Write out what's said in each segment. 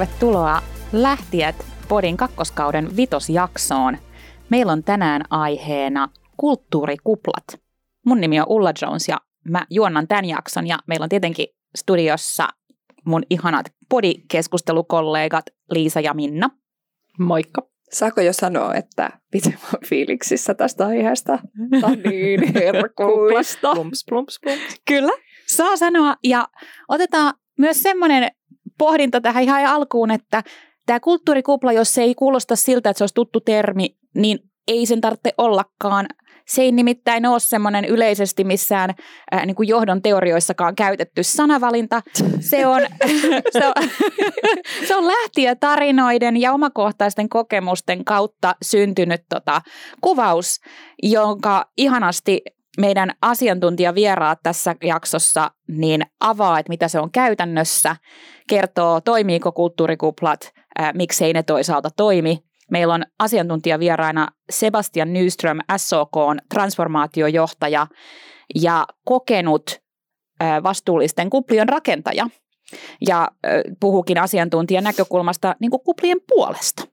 Tervetuloa Lähtijät Podin kakkoskauden vitosjaksoon. Meillä on tänään aiheena kulttuurikuplat. Mun nimi on Ulla Jones ja mä juonnan tämän jakson ja meillä on tietenkin studiossa mun ihanat podikeskustelukollegat Liisa ja Minna. Moikka. Saako jo sanoa, että miten mä fiiliksissä tästä aiheesta? Tämä on niin herkullista. plumps, plumps, plumps. Kyllä, saa sanoa. Ja otetaan myös semmoinen pohdinta tähän ihan alkuun, että tämä kulttuurikupla, jos se ei kuulosta siltä, että se olisi tuttu termi, niin ei sen tarvitse ollakaan. Se ei nimittäin ole semmoinen yleisesti missään äh, niin kuin johdon teorioissakaan käytetty sanavalinta. Se on, se on, se on lähtiä tarinoiden ja omakohtaisten kokemusten kautta syntynyt tota, kuvaus, jonka ihanasti meidän asiantuntijavieraat tässä jaksossa niin avaa, että mitä se on käytännössä, kertoo toimiiko kulttuurikuplat, ää, miksei ne toisaalta toimi. Meillä on asiantuntijavieraina Sebastian Nyström, SOK on transformaatiojohtaja ja kokenut ää, vastuullisten kuplien rakentaja. Ja ää, puhukin asiantuntijan näkökulmasta niin kuplien puolesta.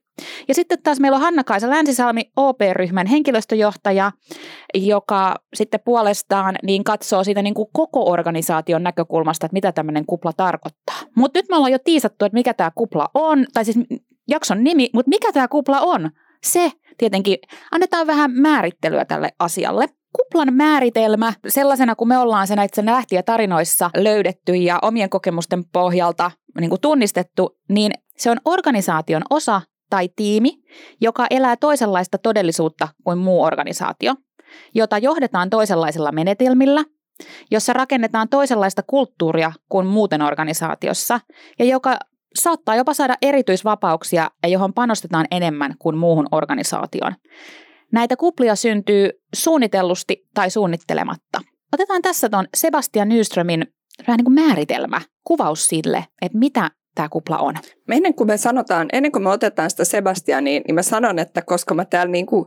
Ja sitten taas meillä on Hanna-Kaisa Länsisalmi, OP-ryhmän henkilöstöjohtaja, joka sitten puolestaan niin katsoo siitä niin kuin koko organisaation näkökulmasta, että mitä tämmöinen kupla tarkoittaa. Mutta nyt me ollaan jo tiisattu, että mikä tämä kupla on, tai siis jakson nimi, mutta mikä tämä kupla on? Se tietenkin, annetaan vähän määrittelyä tälle asialle. Kuplan määritelmä, sellaisena kuin me ollaan se näissä lähtiä tarinoissa löydetty ja omien kokemusten pohjalta niin kuin tunnistettu, niin se on organisaation osa tai tiimi, joka elää toisenlaista todellisuutta kuin muu organisaatio, jota johdetaan toisenlaisilla menetelmillä, jossa rakennetaan toisenlaista kulttuuria kuin muuten organisaatiossa ja joka saattaa jopa saada erityisvapauksia ja johon panostetaan enemmän kuin muuhun organisaatioon. Näitä kuplia syntyy suunnitellusti tai suunnittelematta. Otetaan tässä tuon Sebastian Nyströmin vähän niin kuin määritelmä, kuvaus sille, että mitä tämä kupla on? Ennen kuin me sanotaan, ennen kuin me otetaan sitä Sebastiania, niin mä sanon, että koska mä täällä niin kuin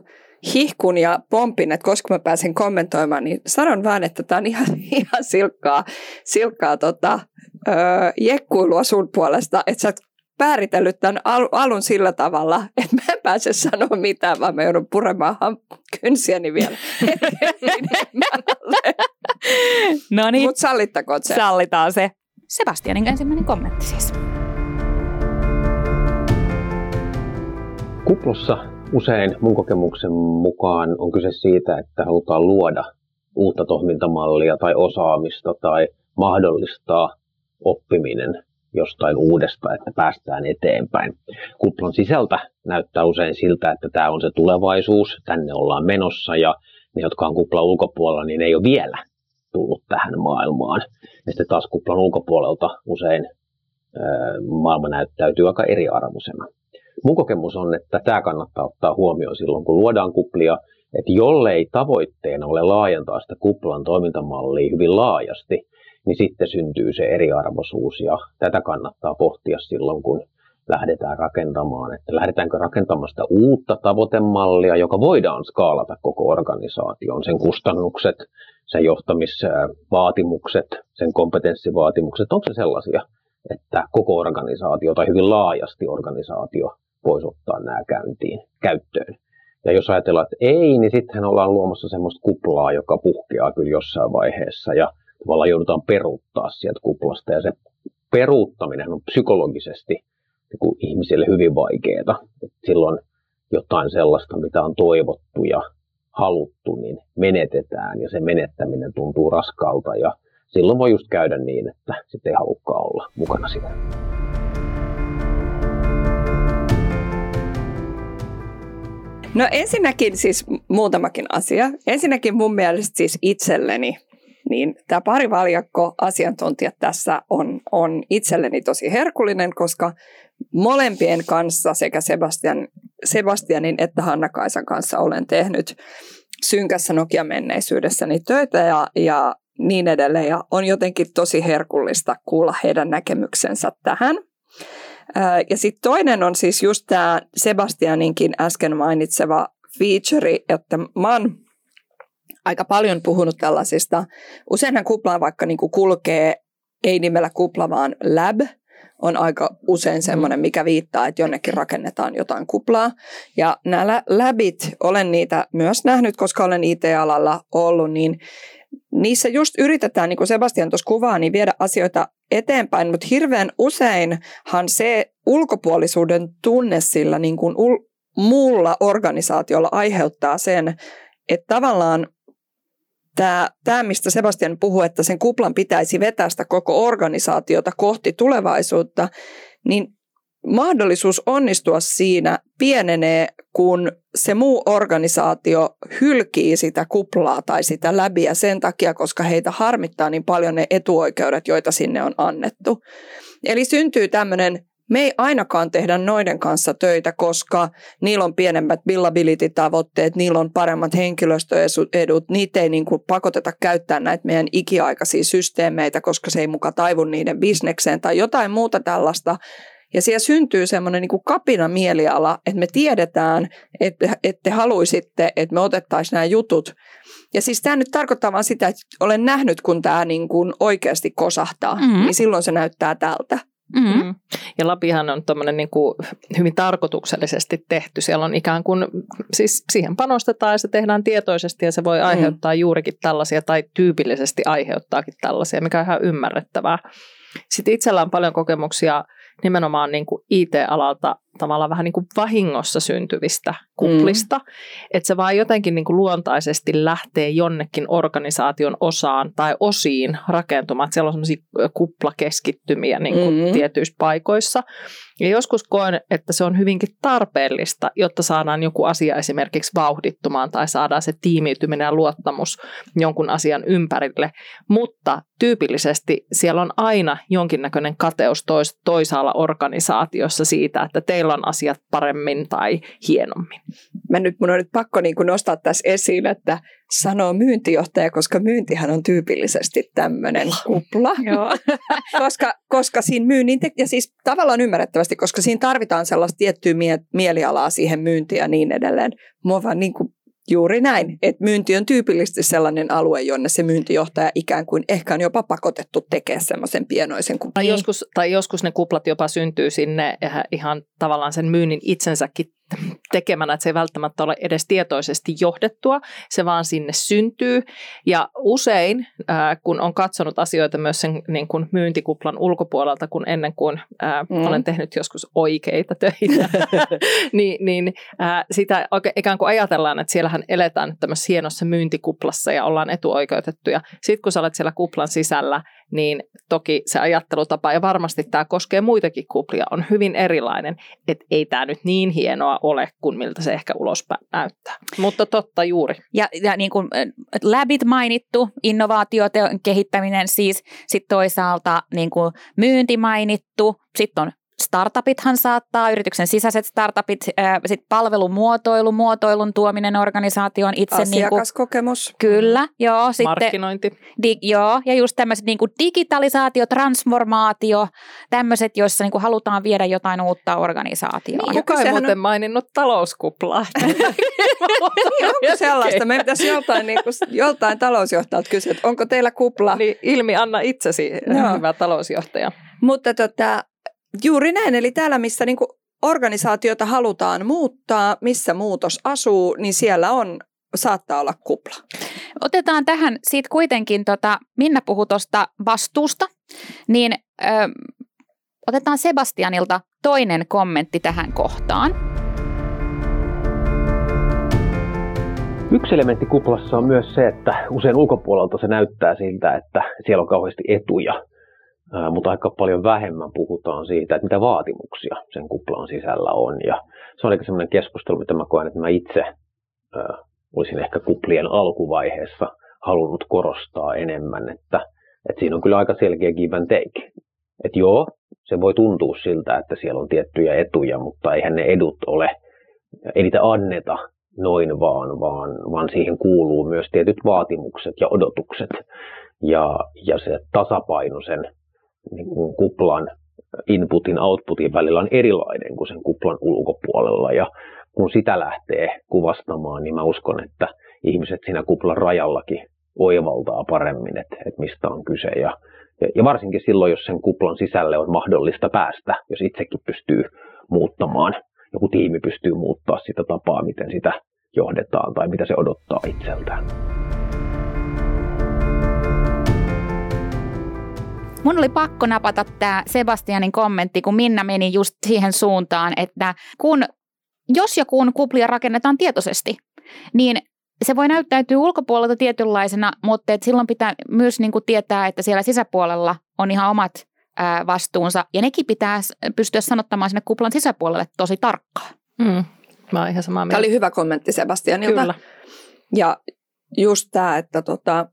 hihkun ja pompin, että koska mä pääsen kommentoimaan, niin sanon vaan, että tämä on ihan, ihan silkkaa, silkkaa tota, öö, jekkuilua sun puolesta, että sä oot määritellyt tämän al- alun sillä tavalla, että mä en pääse sanoa mitään, vaan mä joudun puremaan kynsiäni vielä. no niin. Mutta sallittakoon se. Sallitaan se. Sebastianin ensimmäinen kommentti siis. Kuplossa usein mun kokemuksen mukaan on kyse siitä, että halutaan luoda uutta toimintamallia tai osaamista tai mahdollistaa oppiminen jostain uudesta, että päästään eteenpäin. Kuplan sisältä näyttää usein siltä, että tämä on se tulevaisuus, tänne ollaan menossa ja ne, jotka on kuplan ulkopuolella, niin ei ole vielä tullut tähän maailmaan. Ja sitten taas kuplan ulkopuolelta usein maailma näyttäytyy aika eriarvoisena. Mun kokemus on, että tämä kannattaa ottaa huomioon silloin, kun luodaan kuplia, että jollei tavoitteena ole laajentaa sitä kuplan toimintamallia hyvin laajasti, niin sitten syntyy se eriarvoisuus ja tätä kannattaa pohtia silloin, kun lähdetään rakentamaan. Että lähdetäänkö rakentamaan sitä uutta tavoitemallia, joka voidaan skaalata koko organisaation, sen kustannukset, sen johtamisvaatimukset, sen kompetenssivaatimukset, onko se sellaisia, että koko organisaatio tai hyvin laajasti organisaatio voisi ottaa nämä käyntiin, käyttöön. Ja jos ajatellaan, että ei, niin sittenhän ollaan luomassa semmoista kuplaa, joka puhkeaa kyllä jossain vaiheessa ja tavallaan joudutaan peruuttaa sieltä kuplasta. Ja se peruuttaminen on psykologisesti niin ihmisille hyvin vaikeaa. Että silloin jotain sellaista, mitä on toivottu ja haluttu, niin menetetään ja se menettäminen tuntuu raskalta ja silloin voi just käydä niin, että sitten ei halukkaan olla mukana siinä. No ensinnäkin siis muutamakin asia. Ensinnäkin mun mielestä siis itselleni, niin tämä parivaljakko asiantuntijat tässä on, on itselleni tosi herkullinen, koska molempien kanssa sekä Sebastian, Sebastianin että Hanna-Kaisan kanssa olen tehnyt synkässä Nokia-menneisyydessäni töitä ja, ja niin edelleen. Ja on jotenkin tosi herkullista kuulla heidän näkemyksensä tähän. Ja sitten toinen on siis just tämä Sebastianinkin äsken mainitseva feature, että mä oon aika paljon puhunut tällaisista. Useinhan kuplaan vaikka niinku kulkee, ei nimellä kupla, vaan lab, on aika usein semmoinen, mikä viittaa, että jonnekin rakennetaan jotain kuplaa. Ja nämä läbit, olen niitä myös nähnyt, koska olen IT-alalla ollut, niin niissä just yritetään, niin kuin Sebastian tuossa kuvaa, niin viedä asioita eteenpäin, mutta hirveän useinhan se ulkopuolisuuden tunne sillä niin kuin ul- muulla organisaatiolla aiheuttaa sen, että tavallaan tämä, tämä, mistä Sebastian puhuu, että sen kuplan pitäisi vetää sitä koko organisaatiota kohti tulevaisuutta, niin mahdollisuus onnistua siinä pienenee, kun se muu organisaatio hylkii sitä kuplaa tai sitä läbiä sen takia, koska heitä harmittaa niin paljon ne etuoikeudet, joita sinne on annettu. Eli syntyy tämmöinen me ei ainakaan tehdä noiden kanssa töitä, koska niillä on pienemmät billability-tavoitteet, niillä on paremmat henkilöstöedut, niitä ei niin kuin pakoteta käyttää näitä meidän ikiaikaisia systeemeitä, koska se ei muka taivu niiden bisnekseen tai jotain muuta tällaista. Ja siellä syntyy semmoinen niin kapina mieliala, että me tiedetään, että, että te haluaisitte, että me otettaisiin nämä jutut. Ja siis tämä nyt tarkoittaa vain sitä, että olen nähnyt, kun tämä niin kuin oikeasti kosahtaa, mm-hmm. niin silloin se näyttää tältä. Mm-hmm. Mm. Ja Lapihan on niin kuin hyvin tarkoituksellisesti tehty. Siellä on ikään kuin, siis siihen panostetaan ja se tehdään tietoisesti ja se voi mm. aiheuttaa mm. juurikin tällaisia tai tyypillisesti aiheuttaakin tällaisia, mikä on ihan ymmärrettävää. Sitten itsellä on paljon kokemuksia nimenomaan niin kuin IT-alalta tavallaan vähän niin kuin vahingossa syntyvistä kuplista, mm. että se vaan jotenkin niin kuin luontaisesti lähtee jonnekin organisaation osaan tai osiin rakentumaan, että siellä on sellaisia kuplakeskittymiä niin kuin mm. tietyissä paikoissa. Ja joskus koen, että se on hyvinkin tarpeellista, jotta saadaan joku asia esimerkiksi vauhdittumaan tai saadaan se tiimiytyminen ja luottamus jonkun asian ympärille, mutta tyypillisesti siellä on aina jonkinnäköinen kateus tois, toisaalla organisaatiossa siitä, että teillä on asiat paremmin tai hienommin. Mä nyt, mun on nyt pakko niin kuin nostaa tässä esiin, että sanoo myyntijohtaja, koska myyntihän on tyypillisesti tämmöinen kupla. koska, koska siinä myynnin, te- ja siis tavallaan ymmärrettävästi, koska siinä tarvitaan sellaista tiettyä mie- mielialaa siihen myyntiin ja niin edelleen. Mua vaan niin kuin Juuri näin, että myynti on tyypillisesti sellainen alue, jonne se myyntijohtaja ikään kuin ehkä on jopa pakotettu tekemään semmoisen pienoisen kuplan. Tai joskus, tai joskus ne kuplat jopa syntyy sinne ihan tavallaan sen myynnin itsensäkin tekemänä, että se ei välttämättä ole edes tietoisesti johdettua, se vaan sinne syntyy. Ja usein, äh, kun on katsonut asioita myös sen niin kuin myyntikuplan ulkopuolelta, kun ennen kuin äh, mm. olen tehnyt joskus oikeita töitä, niin, niin äh, sitä oikein, ikään kuin ajatellaan, että siellähän eletään tämmöisessä hienossa myyntikuplassa ja ollaan etuoikeutettuja. Sitten kun sä olet siellä kuplan sisällä, niin toki se ajattelutapa, ja varmasti tämä koskee muitakin kuplia, on hyvin erilainen, että ei tämä nyt niin hienoa ole kuin miltä se ehkä ulospäin näyttää. Mutta totta juuri. Ja, ja niin kuin läbit mainittu, innovaatioiden kehittäminen siis, sitten toisaalta niin kuin myynti mainittu, sitten on startupithan saattaa, yrityksen sisäiset startupit, äh, sitten palvelumuotoilu, muotoilun tuominen organisaation itse. Asiakaskokemus. Niin kuin, kyllä, joo. Sitten, Markkinointi. Di, joo, ja just tämmöiset niin digitalisaatio, transformaatio, tämmöiset, joissa niin kuin halutaan viedä jotain uutta organisaatioon. Niin, Kuka ei muuten on... maininnut talouskuplaa? niin, onko sellaista? Me pitäisi joltain, niin kuin, joltain talousjohtajalta kysyä, että onko teillä kupla? Niin, ilmi anna itsesi, no. hyvä talousjohtaja. Mutta tota, Juuri näin, eli täällä missä niin organisaatiota halutaan muuttaa, missä muutos asuu, niin siellä on saattaa olla kupla. Otetaan tähän siitä kuitenkin, tota, Minna puhui tuosta vastuusta, niin ö, otetaan Sebastianilta toinen kommentti tähän kohtaan. Yksi elementti kuplassa on myös se, että usein ulkopuolelta se näyttää siltä, että siellä on kauheasti etuja mutta aika paljon vähemmän puhutaan siitä, että mitä vaatimuksia sen kuplan sisällä on. Ja se on sellainen keskustelu, mitä mä koen, että mä itse olisin ehkä kuplien alkuvaiheessa halunnut korostaa enemmän, että, että siinä on kyllä aika selkeä give and take. Että joo, se voi tuntua siltä, että siellä on tiettyjä etuja, mutta eihän ne edut ole, ei niitä anneta noin vaan, vaan, vaan siihen kuuluu myös tietyt vaatimukset ja odotukset. Ja, ja se tasapaino sen niin kuin kuplan inputin outputin välillä on erilainen kuin sen kuplan ulkopuolella. Ja kun sitä lähtee kuvastamaan, niin mä uskon, että ihmiset siinä kuplan rajallakin oivaltaa paremmin, että, että mistä on kyse. Ja, Ja varsinkin silloin, jos sen kuplan sisälle on mahdollista päästä, jos itsekin pystyy muuttamaan, joku tiimi pystyy muuttaa sitä tapaa, miten sitä johdetaan tai mitä se odottaa itseltään. Mun oli pakko napata tämä Sebastianin kommentti, kun Minna meni just siihen suuntaan, että kun, jos ja kun kuplia rakennetaan tietoisesti, niin se voi näyttäytyä ulkopuolelta tietynlaisena, mutta et silloin pitää myös niin kuin tietää, että siellä sisäpuolella on ihan omat ää, vastuunsa, ja nekin pitää pystyä sanottamaan sinne kuplan sisäpuolelle tosi tarkkaan. Mm. Mä oon ihan samaa mieltä. Tämä oli hyvä kommentti Sebastianilta. Kyllä. Ja just tämä, että tota,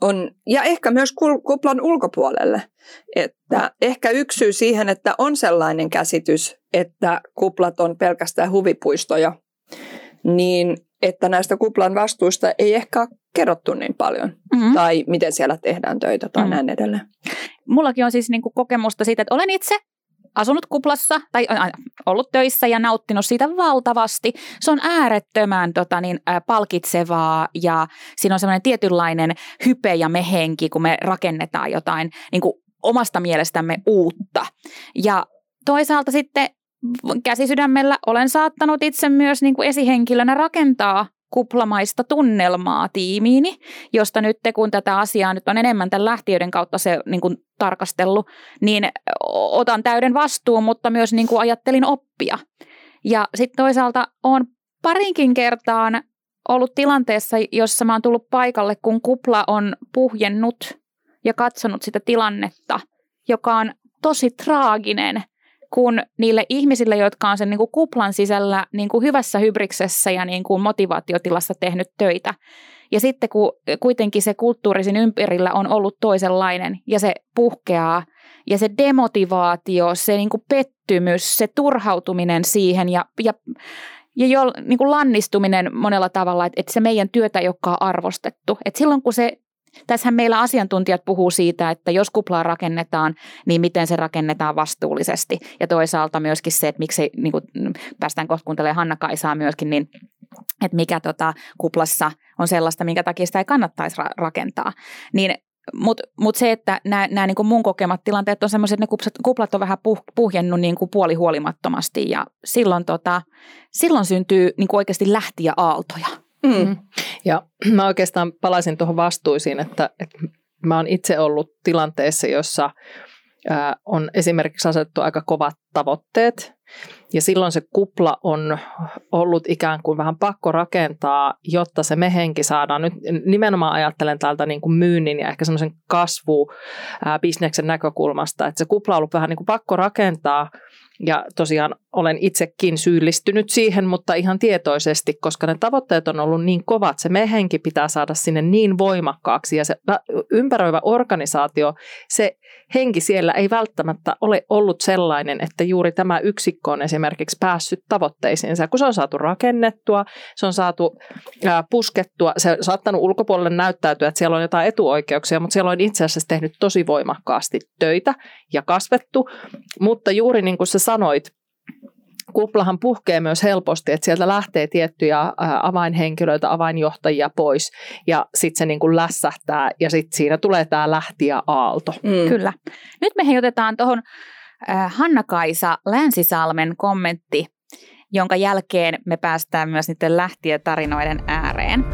on, ja ehkä myös kuplan ulkopuolelle. Että ehkä yksi syy siihen, että on sellainen käsitys, että kuplat on pelkästään huvipuistoja, niin että näistä kuplan vastuista ei ehkä ole kerrottu niin paljon. Mm-hmm. Tai miten siellä tehdään töitä tai mm-hmm. näin edelleen. Mullakin on siis niinku kokemusta siitä, että olen itse asunut kuplassa tai ollut töissä ja nauttinut siitä valtavasti. Se on äärettömän tota, niin, äh, palkitsevaa ja siinä on semmoinen tietynlainen hype ja mehenki, kun me rakennetaan jotain niin kuin omasta mielestämme uutta. Ja toisaalta sitten käsisydämellä olen saattanut itse myös niin kuin esihenkilönä rakentaa kuplamaista tunnelmaa tiimiini, josta nyt kun tätä asiaa nyt on enemmän tämän lähtiöiden kautta se niin kuin tarkastellut, niin otan täyden vastuun, mutta myös niin kuin ajattelin oppia. Ja sitten toisaalta on parinkin kertaan ollut tilanteessa, jossa mä oon tullut paikalle, kun kupla on puhjennut ja katsonut sitä tilannetta, joka on tosi traaginen – kun niille ihmisille, jotka on sen niin kuin kuplan sisällä niin kuin hyvässä hybriksessä ja niin kuin motivaatiotilassa tehnyt töitä. Ja sitten kun kuitenkin se kulttuurisin ympärillä on ollut toisenlainen ja se puhkeaa ja se demotivaatio, se niin kuin pettymys, se turhautuminen siihen ja, ja ja jo niin kuin lannistuminen monella tavalla, että, että se meidän työtä ei olekaan arvostettu. Et silloin kun se Tässähän meillä asiantuntijat puhuu siitä, että jos kuplaa rakennetaan, niin miten se rakennetaan vastuullisesti. Ja toisaalta myöskin se, että miksi, niin kuin päästään kohta kuuntelemaan Hanna Kaisaa myöskin, niin että mikä tota, kuplassa on sellaista, minkä takia sitä ei kannattaisi ra- rakentaa. Niin mutta mut se, että nämä niinku mun kokemat tilanteet on sellaiset, että ne kuplat, kuplat on vähän puh, puhjennut niinku puolihuolimattomasti ja silloin, tota, silloin syntyy niinku oikeasti lähtiä aaltoja. Mm. mm. Ja mä oikeastaan palaisin tuohon vastuisiin, että, että mä oon itse ollut tilanteessa, jossa ää, on esimerkiksi asetettu aika kovat tavoitteet, ja silloin se kupla on ollut ikään kuin vähän pakko rakentaa, jotta se mehenki saadaan. Nyt nimenomaan ajattelen täältä niin kuin myynnin ja ehkä semmoisen kasvu bisneksen näkökulmasta, että se kupla on ollut vähän niin kuin pakko rakentaa – ja tosiaan olen itsekin syyllistynyt siihen, mutta ihan tietoisesti, koska ne tavoitteet on ollut niin kovat. Se mehenki pitää saada sinne niin voimakkaaksi ja se ympäröivä organisaatio, se henki siellä ei välttämättä ole ollut sellainen, että juuri tämä yksikkö on esimerkiksi päässyt tavoitteisiinsa. Kun se on saatu rakennettua, se on saatu puskettua, se on saattanut ulkopuolelle näyttäytyä, että siellä on jotain etuoikeuksia, mutta siellä on itse asiassa tehnyt tosi voimakkaasti töitä ja kasvettu. Mutta juuri niin kuin sä sanoit, kuplahan puhkee myös helposti, että sieltä lähtee tiettyjä avainhenkilöitä, avainjohtajia pois ja sitten se niin kuin lässähtää ja sitten siinä tulee tämä lähtiä aalto. Mm. Kyllä. Nyt me otetaan tuohon Hanna-Kaisa Länsisalmen kommentti, jonka jälkeen me päästään myös niiden lähtiötarinoiden ääreen.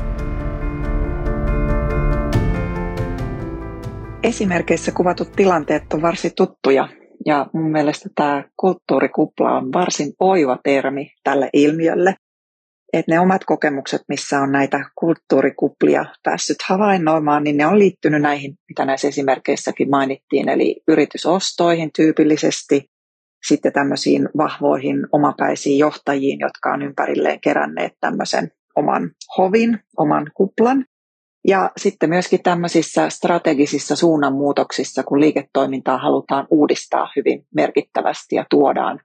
Esimerkeissä kuvatut tilanteet on varsin tuttuja ja mun mielestä tämä kulttuurikupla on varsin oiva termi tälle ilmiölle. Että ne omat kokemukset, missä on näitä kulttuurikuplia päässyt havainnoimaan, niin ne on liittynyt näihin, mitä näissä esimerkkeissäkin mainittiin, eli yritysostoihin tyypillisesti, sitten tämmöisiin vahvoihin omapäisiin johtajiin, jotka on ympärilleen keränneet tämmöisen oman hovin, oman kuplan. Ja sitten myöskin tämmöisissä strategisissa suunnanmuutoksissa, kun liiketoimintaa halutaan uudistaa hyvin merkittävästi ja tuodaan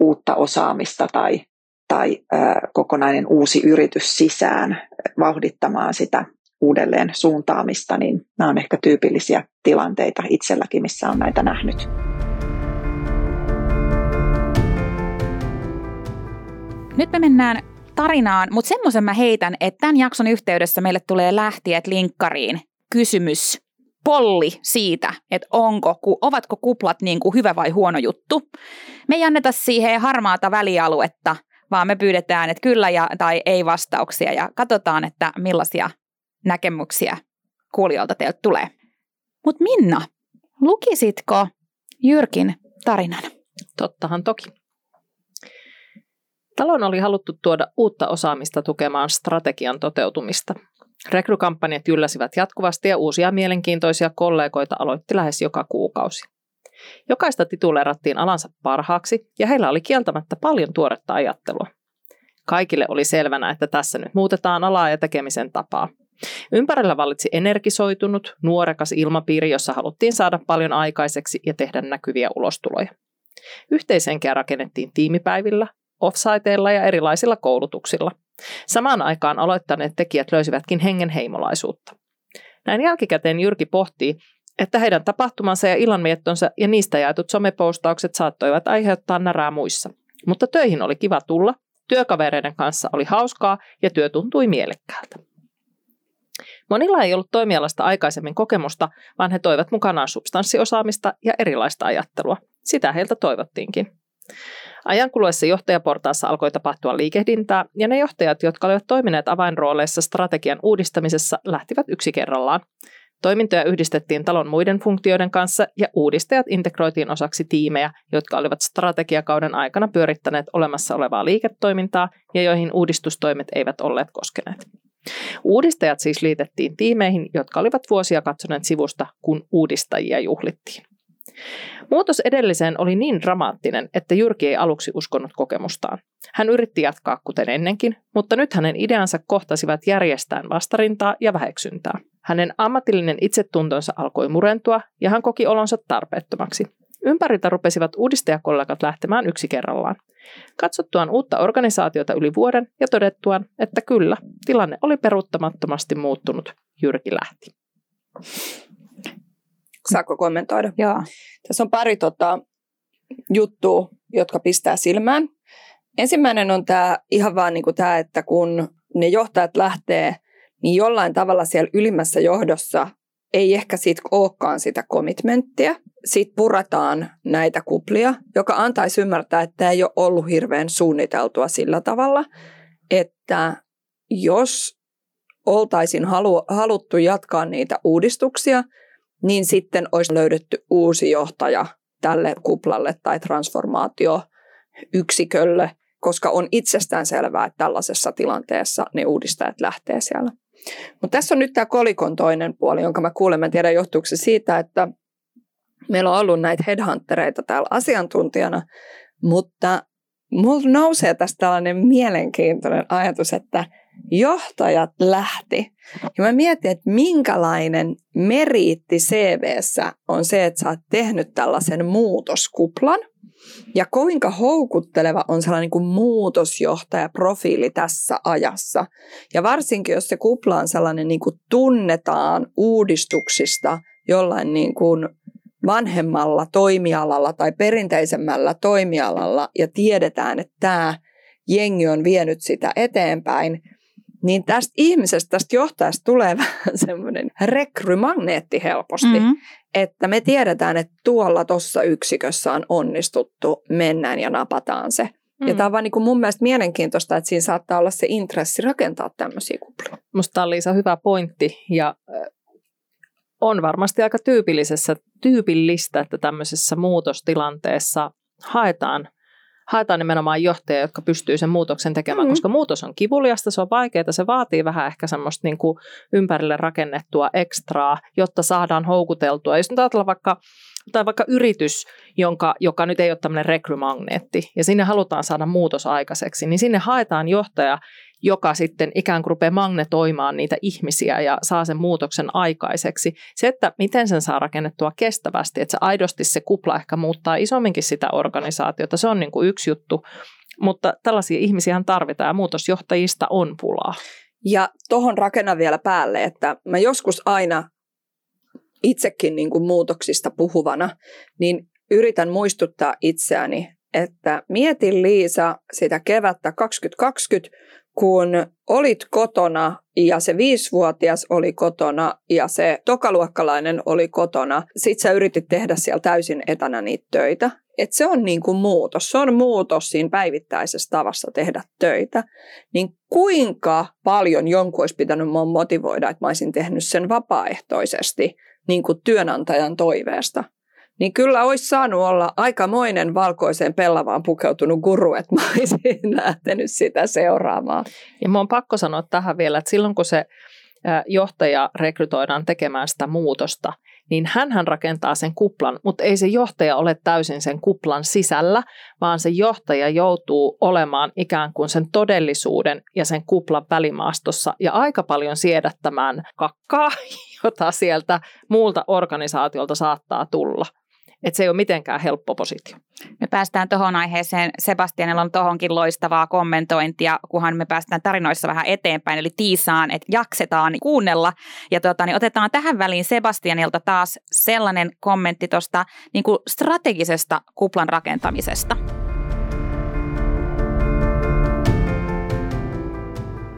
uutta osaamista tai, tai ö, kokonainen uusi yritys sisään vauhdittamaan sitä uudelleen suuntaamista, niin nämä on ehkä tyypillisiä tilanteita itselläkin, missä on näitä nähnyt. Nyt me mennään tarinaan, mutta semmoisen mä heitän, että tämän jakson yhteydessä meille tulee lähtiet linkkariin kysymys polli siitä, että onko, ovatko kuplat niin kuin hyvä vai huono juttu. Me ei anneta siihen harmaata välialuetta, vaan me pyydetään, että kyllä ja, tai ei vastauksia ja katsotaan, että millaisia näkemyksiä kuulijoilta teiltä tulee. Mutta Minna, lukisitko Jyrkin tarinan? Tottahan toki. Talon oli haluttu tuoda uutta osaamista tukemaan strategian toteutumista. Rekrykampanjat ylläsivät jatkuvasti ja uusia mielenkiintoisia kollegoita aloitti lähes joka kuukausi. Jokaista tituleerattiin alansa parhaaksi ja heillä oli kieltämättä paljon tuoretta ajattelua. Kaikille oli selvänä, että tässä nyt muutetaan alaa ja tekemisen tapaa. Ympärillä vallitsi energisoitunut, nuorekas ilmapiiri, jossa haluttiin saada paljon aikaiseksi ja tehdä näkyviä ulostuloja. Yhteisenkeä rakennettiin tiimipäivillä, offsiteilla ja erilaisilla koulutuksilla. Samaan aikaan aloittaneet tekijät löysivätkin hengen heimolaisuutta. Näin jälkikäteen Jyrki pohtii, että heidän tapahtumansa ja illanmiettonsa ja niistä jaetut somepostaukset saattoivat aiheuttaa närää muissa. Mutta töihin oli kiva tulla, työkavereiden kanssa oli hauskaa ja työ tuntui mielekkäältä. Monilla ei ollut toimialasta aikaisemmin kokemusta, vaan he toivat mukanaan substanssiosaamista ja erilaista ajattelua. Sitä heiltä toivottiinkin. Ajan kuluessa johtajaportaassa alkoi tapahtua liikehdintää, ja ne johtajat, jotka olivat toimineet avainrooleissa strategian uudistamisessa, lähtivät yksi kerrallaan. Toimintoja yhdistettiin talon muiden funktioiden kanssa ja uudistajat integroitiin osaksi tiimejä, jotka olivat strategiakauden aikana pyörittäneet olemassa olevaa liiketoimintaa ja joihin uudistustoimet eivät olleet koskeneet. Uudistajat siis liitettiin tiimeihin, jotka olivat vuosia katsoneet sivusta, kun uudistajia juhlittiin. Muutos edelliseen oli niin dramaattinen, että Jyrki ei aluksi uskonut kokemustaan. Hän yritti jatkaa kuten ennenkin, mutta nyt hänen ideansa kohtasivat järjestään vastarintaa ja väheksyntää. Hänen ammatillinen itsetuntonsa alkoi murentua ja hän koki olonsa tarpeettomaksi. Ympäriltä rupesivat uudistajakollegat lähtemään yksi kerrallaan. Katsottuaan uutta organisaatiota yli vuoden ja todettuaan, että kyllä, tilanne oli peruuttamattomasti muuttunut, Jyrki lähti. Saako kommentoida? Joo. Tässä on pari tota, juttua, jotka pistää silmään. Ensimmäinen on tämä ihan vaan niin kuin tämä, että kun ne johtajat lähtee, niin jollain tavalla siellä ylimmässä johdossa ei ehkä siitä olekaan sitä komitmenttia. Sitten purataan näitä kuplia, joka antaisi ymmärtää, että tämä ei ole ollut hirveän suunniteltua sillä tavalla, että jos oltaisiin halu, haluttu jatkaa niitä uudistuksia, niin sitten olisi löydetty uusi johtaja tälle kuplalle tai transformaatioyksikölle, koska on itsestään selvää, että tällaisessa tilanteessa ne uudistajat lähtee siellä. Mutta tässä on nyt tämä kolikon toinen puoli, jonka mä kuulen. Mä en tiedä, johtuuko se siitä, että meillä on ollut näitä headhuntereita täällä asiantuntijana, mutta mulla nousee tästä tällainen mielenkiintoinen ajatus, että johtajat lähti. Ja mä mietin, että minkälainen meriitti CVssä on se, että sä oot tehnyt tällaisen muutoskuplan. Ja kuinka houkutteleva on sellainen niin kuin muutosjohtajaprofiili tässä ajassa. Ja varsinkin, jos se kupla on sellainen niin kuin tunnetaan uudistuksista jollain niin kuin vanhemmalla toimialalla tai perinteisemmällä toimialalla ja tiedetään, että tämä jengi on vienyt sitä eteenpäin, niin tästä ihmisestä, tästä johtajasta tulee vähän semmoinen rekrymagneetti helposti, mm-hmm. että me tiedetään, että tuolla tuossa yksikössä on onnistuttu, mennään ja napataan se. Mm. Ja tämä on vaan niin kuin mun mielestä mielenkiintoista, että siinä saattaa olla se intressi rakentaa tämmöisiä kuplia. Musta on Liisa hyvä pointti ja on varmasti aika tyypillisessä, tyypillistä, että tämmöisessä muutostilanteessa haetaan – haetaan nimenomaan johtajia, jotka pystyy sen muutoksen tekemään, mm. koska muutos on kivuliasta, se on vaikeaa, se vaatii vähän ehkä semmoista niin kuin ympärille rakennettua ekstraa, jotta saadaan houkuteltua. Jos nyt ajatellaan vaikka, tai vaikka yritys, jonka, joka nyt ei ole tämmöinen rekrymagneetti, ja sinne halutaan saada muutos aikaiseksi, niin sinne haetaan johtaja, joka sitten ikään kuin rupeaa magnetoimaan niitä ihmisiä ja saa sen muutoksen aikaiseksi. Se, että miten sen saa rakennettua kestävästi, että se aidosti se kupla ehkä muuttaa isomminkin sitä organisaatiota, se on niin kuin yksi juttu. Mutta tällaisia ihmisiä tarvitaan ja muutosjohtajista on pulaa. Ja tuohon rakennan vielä päälle, että mä joskus aina itsekin niin kuin muutoksista puhuvana, niin yritän muistuttaa itseäni, että mietin Liisa sitä kevättä 2020, kun olit kotona ja se viisivuotias oli kotona ja se tokaluokkalainen oli kotona, sit sä yritit tehdä siellä täysin etänä niitä töitä. Et se on niin kuin muutos. Se on muutos siinä päivittäisessä tavassa tehdä töitä. Niin kuinka paljon jonkun olisi pitänyt mua motivoida, että mä olisin tehnyt sen vapaaehtoisesti niin kuin työnantajan toiveesta niin kyllä olisi saanut olla aikamoinen valkoiseen pellavaan pukeutunut guru, että mä olisin lähtenyt sitä seuraamaan. Ja mun on pakko sanoa tähän vielä, että silloin kun se johtaja rekrytoidaan tekemään sitä muutosta, niin hän rakentaa sen kuplan, mutta ei se johtaja ole täysin sen kuplan sisällä, vaan se johtaja joutuu olemaan ikään kuin sen todellisuuden ja sen kuplan välimaastossa ja aika paljon siedättämään kakkaa, jota sieltä muulta organisaatiolta saattaa tulla. Että se ei ole mitenkään helppo positio. Me päästään tuohon aiheeseen. Sebastianilla on tuohonkin loistavaa kommentointia, kunhan me päästään tarinoissa vähän eteenpäin, eli tiisaan, että jaksetaan kuunnella. Ja tota, niin otetaan tähän väliin Sebastianilta taas sellainen kommentti tuosta niin strategisesta kuplan rakentamisesta.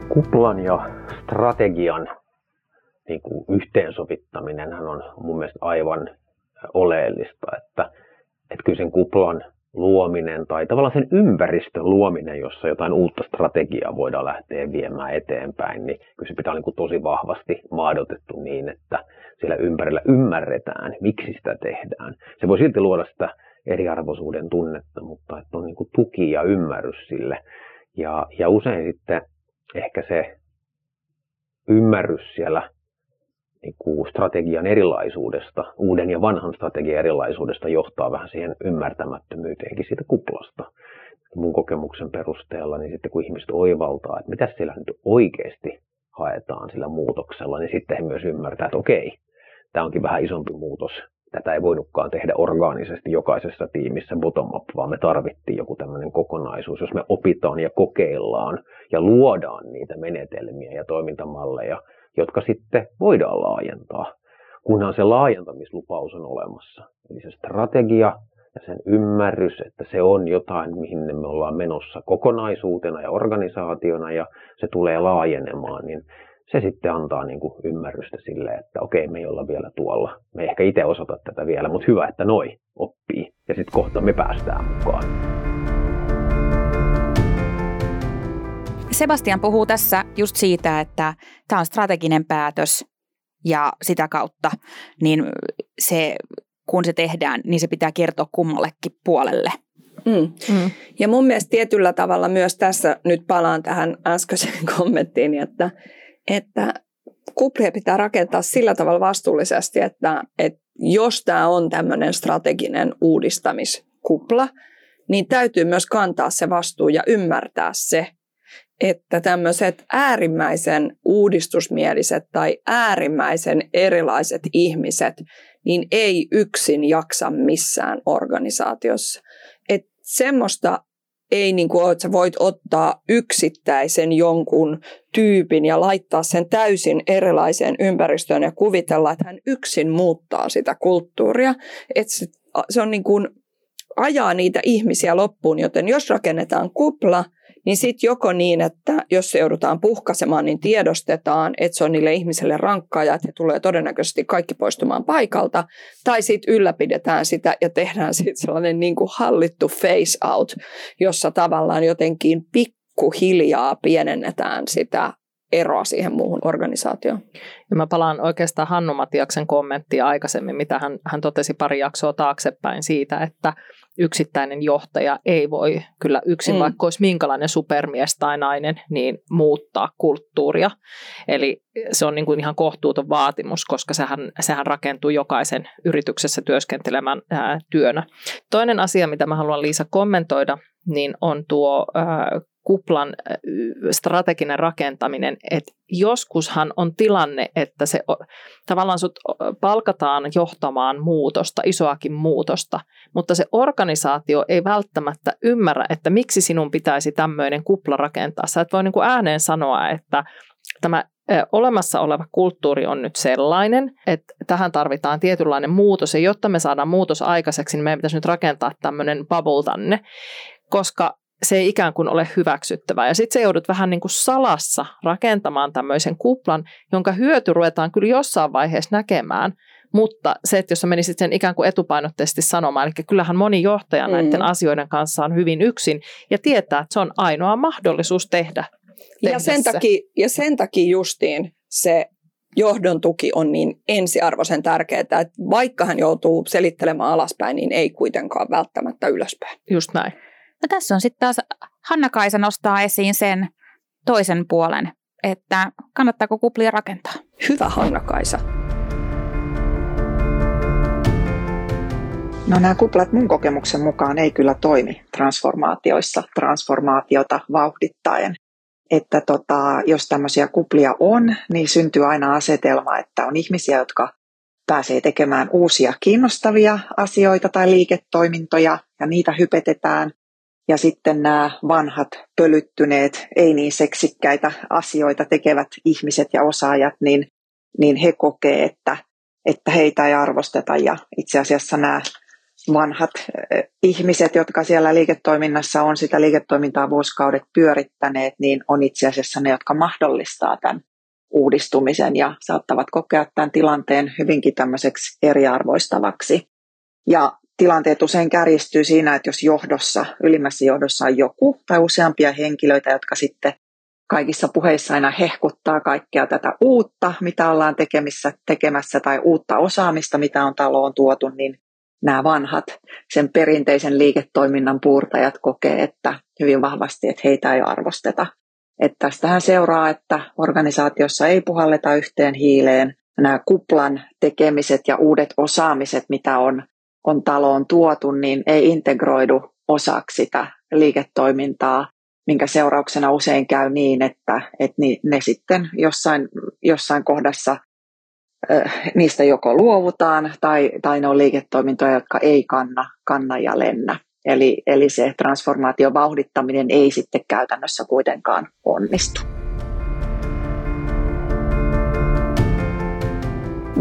Kuplan ja strategian niin kuin yhteensovittaminen on mun mielestä aivan oleellista, että, että kyllä sen kuplan luominen tai tavallaan sen ympäristön luominen, jossa jotain uutta strategiaa voidaan lähteä viemään eteenpäin, niin kyllä se pitää olla niin tosi vahvasti maadotettu niin, että siellä ympärillä ymmärretään, miksi sitä tehdään. Se voi silti luoda sitä eriarvoisuuden tunnetta, mutta että on niin kuin tuki ja ymmärrys sille. Ja, ja usein sitten ehkä se ymmärrys siellä niin kuin strategian erilaisuudesta, uuden ja vanhan strategian erilaisuudesta johtaa vähän siihen ymmärtämättömyyteenkin siitä kuplasta. Mun kokemuksen perusteella, niin sitten kun ihmiset oivaltaa, että mitä siellä nyt oikeasti haetaan sillä muutoksella, niin sitten he myös ymmärtää, että okei, tämä onkin vähän isompi muutos. Tätä ei voinutkaan tehdä orgaanisesti jokaisessa tiimissä bottom-up, vaan me tarvittiin joku tämmöinen kokonaisuus, jos me opitaan ja kokeillaan ja luodaan niitä menetelmiä ja toimintamalleja, jotka sitten voidaan laajentaa, kunhan se laajentamislupaus on olemassa. Eli se strategia ja sen ymmärrys, että se on jotain, mihin me ollaan menossa kokonaisuutena ja organisaationa ja se tulee laajenemaan, niin se sitten antaa niin kuin ymmärrystä sille, että okei, me ei olla vielä tuolla. Me ei ehkä itse osata tätä vielä, mutta hyvä, että noi oppii. Ja sitten kohta me päästään mukaan. Sebastian puhuu tässä just siitä, että tämä on strateginen päätös ja sitä kautta niin se, kun se tehdään, niin se pitää kertoa kummallekin puolelle. Mm. Mm. Ja mun mielestä tietyllä tavalla myös tässä nyt palaan tähän äskeiseen kommenttiin, että, että kuplia pitää rakentaa sillä tavalla vastuullisesti, että, että jos tämä on tämmöinen strateginen uudistamiskupla, niin täytyy myös kantaa se vastuu ja ymmärtää se, että tämmöiset äärimmäisen uudistusmieliset tai äärimmäisen erilaiset ihmiset, niin ei yksin jaksa missään organisaatiossa. Että semmoista ei niin kuin ole, että sä voit ottaa yksittäisen jonkun tyypin ja laittaa sen täysin erilaiseen ympäristöön ja kuvitella, että hän yksin muuttaa sitä kulttuuria. Että se, se on niin kuin ajaa niitä ihmisiä loppuun, joten jos rakennetaan kupla, niin sitten joko niin, että jos se joudutaan puhkaisemaan, niin tiedostetaan, että se on niille ihmisille rankkaa ja että he tulee todennäköisesti kaikki poistumaan paikalta, tai sitten ylläpidetään sitä ja tehdään sitten sellainen niin kuin hallittu face out, jossa tavallaan jotenkin pikkuhiljaa pienennetään sitä eroa siihen muuhun organisaatioon. Ja mä palaan oikeastaan Hannu Matiaksen kommenttia aikaisemmin, mitä hän, hän totesi pari jaksoa taaksepäin siitä, että yksittäinen johtaja ei voi kyllä yksin, mm. vaikka olisi minkälainen supermies tai nainen, niin muuttaa kulttuuria. Eli se on niin kuin ihan kohtuuton vaatimus, koska sehän, sehän rakentuu jokaisen yrityksessä työskentelemään ää, työnä. Toinen asia, mitä mä haluan Liisa kommentoida, niin on tuo ää, kuplan strateginen rakentaminen, että joskushan on tilanne, että se tavallaan sut palkataan johtamaan muutosta, isoakin muutosta, mutta se organisaatio ei välttämättä ymmärrä, että miksi sinun pitäisi tämmöinen kupla rakentaa. Sä et voi niin kuin ääneen sanoa, että tämä olemassa oleva kulttuuri on nyt sellainen, että tähän tarvitaan tietynlainen muutos, ja jotta me saadaan muutos aikaiseksi, niin meidän pitäisi nyt rakentaa tämmöinen bubble tänne, koska se ei ikään kuin ole hyväksyttävää. Ja sitten se joudut vähän niin kuin salassa rakentamaan tämmöisen kuplan, jonka hyöty ruvetaan kyllä jossain vaiheessa näkemään. Mutta se, että jos sä menisit sen ikään kuin etupainotteisesti sanomaan, eli kyllähän moni johtaja mm. näiden asioiden kanssa on hyvin yksin ja tietää, että se on ainoa mahdollisuus tehdä. Ja sen, takia, ja sen takia justiin se johdon tuki on niin ensiarvoisen tärkeää, että vaikka hän joutuu selittelemään alaspäin, niin ei kuitenkaan välttämättä ylöspäin. Just näin. No tässä on sitten taas Hanna-Kaisa nostaa esiin sen toisen puolen, että kannattaako kuplia rakentaa. Hyvä Hanna-Kaisa. No nämä kuplat mun kokemuksen mukaan ei kyllä toimi transformaatioissa transformaatiota vauhdittaen. Että tota, jos tämmöisiä kuplia on, niin syntyy aina asetelma, että on ihmisiä, jotka pääsee tekemään uusia kiinnostavia asioita tai liiketoimintoja ja niitä hypetetään. Ja sitten nämä vanhat, pölyttyneet, ei niin seksikkäitä asioita tekevät ihmiset ja osaajat, niin, niin he kokee, että, että heitä ei arvosteta. Ja itse asiassa nämä vanhat ihmiset, jotka siellä liiketoiminnassa on sitä liiketoimintaa vuosikaudet pyörittäneet, niin on itse asiassa ne, jotka mahdollistaa tämän uudistumisen ja saattavat kokea tämän tilanteen hyvinkin tämmöiseksi eriarvoistavaksi. Ja tilanteet usein kärjistyy siinä, että jos johdossa, ylimmässä johdossa on joku tai useampia henkilöitä, jotka sitten kaikissa puheissa aina hehkuttaa kaikkea tätä uutta, mitä ollaan tekemissä, tekemässä tai uutta osaamista, mitä on taloon tuotu, niin nämä vanhat sen perinteisen liiketoiminnan puurtajat kokee, että hyvin vahvasti, että heitä ei arvosteta. Että tästähän seuraa, että organisaatiossa ei puhalleta yhteen hiileen. Nämä kuplan tekemiset ja uudet osaamiset, mitä on, on taloon tuotu, niin ei integroidu osaksi sitä liiketoimintaa, minkä seurauksena usein käy niin, että, että ne sitten jossain, jossain kohdassa niistä joko luovutaan tai, tai ne on liiketoimintoja, jotka ei kanna, kanna ja lennä. Eli, eli se transformaation vauhdittaminen ei sitten käytännössä kuitenkaan onnistu.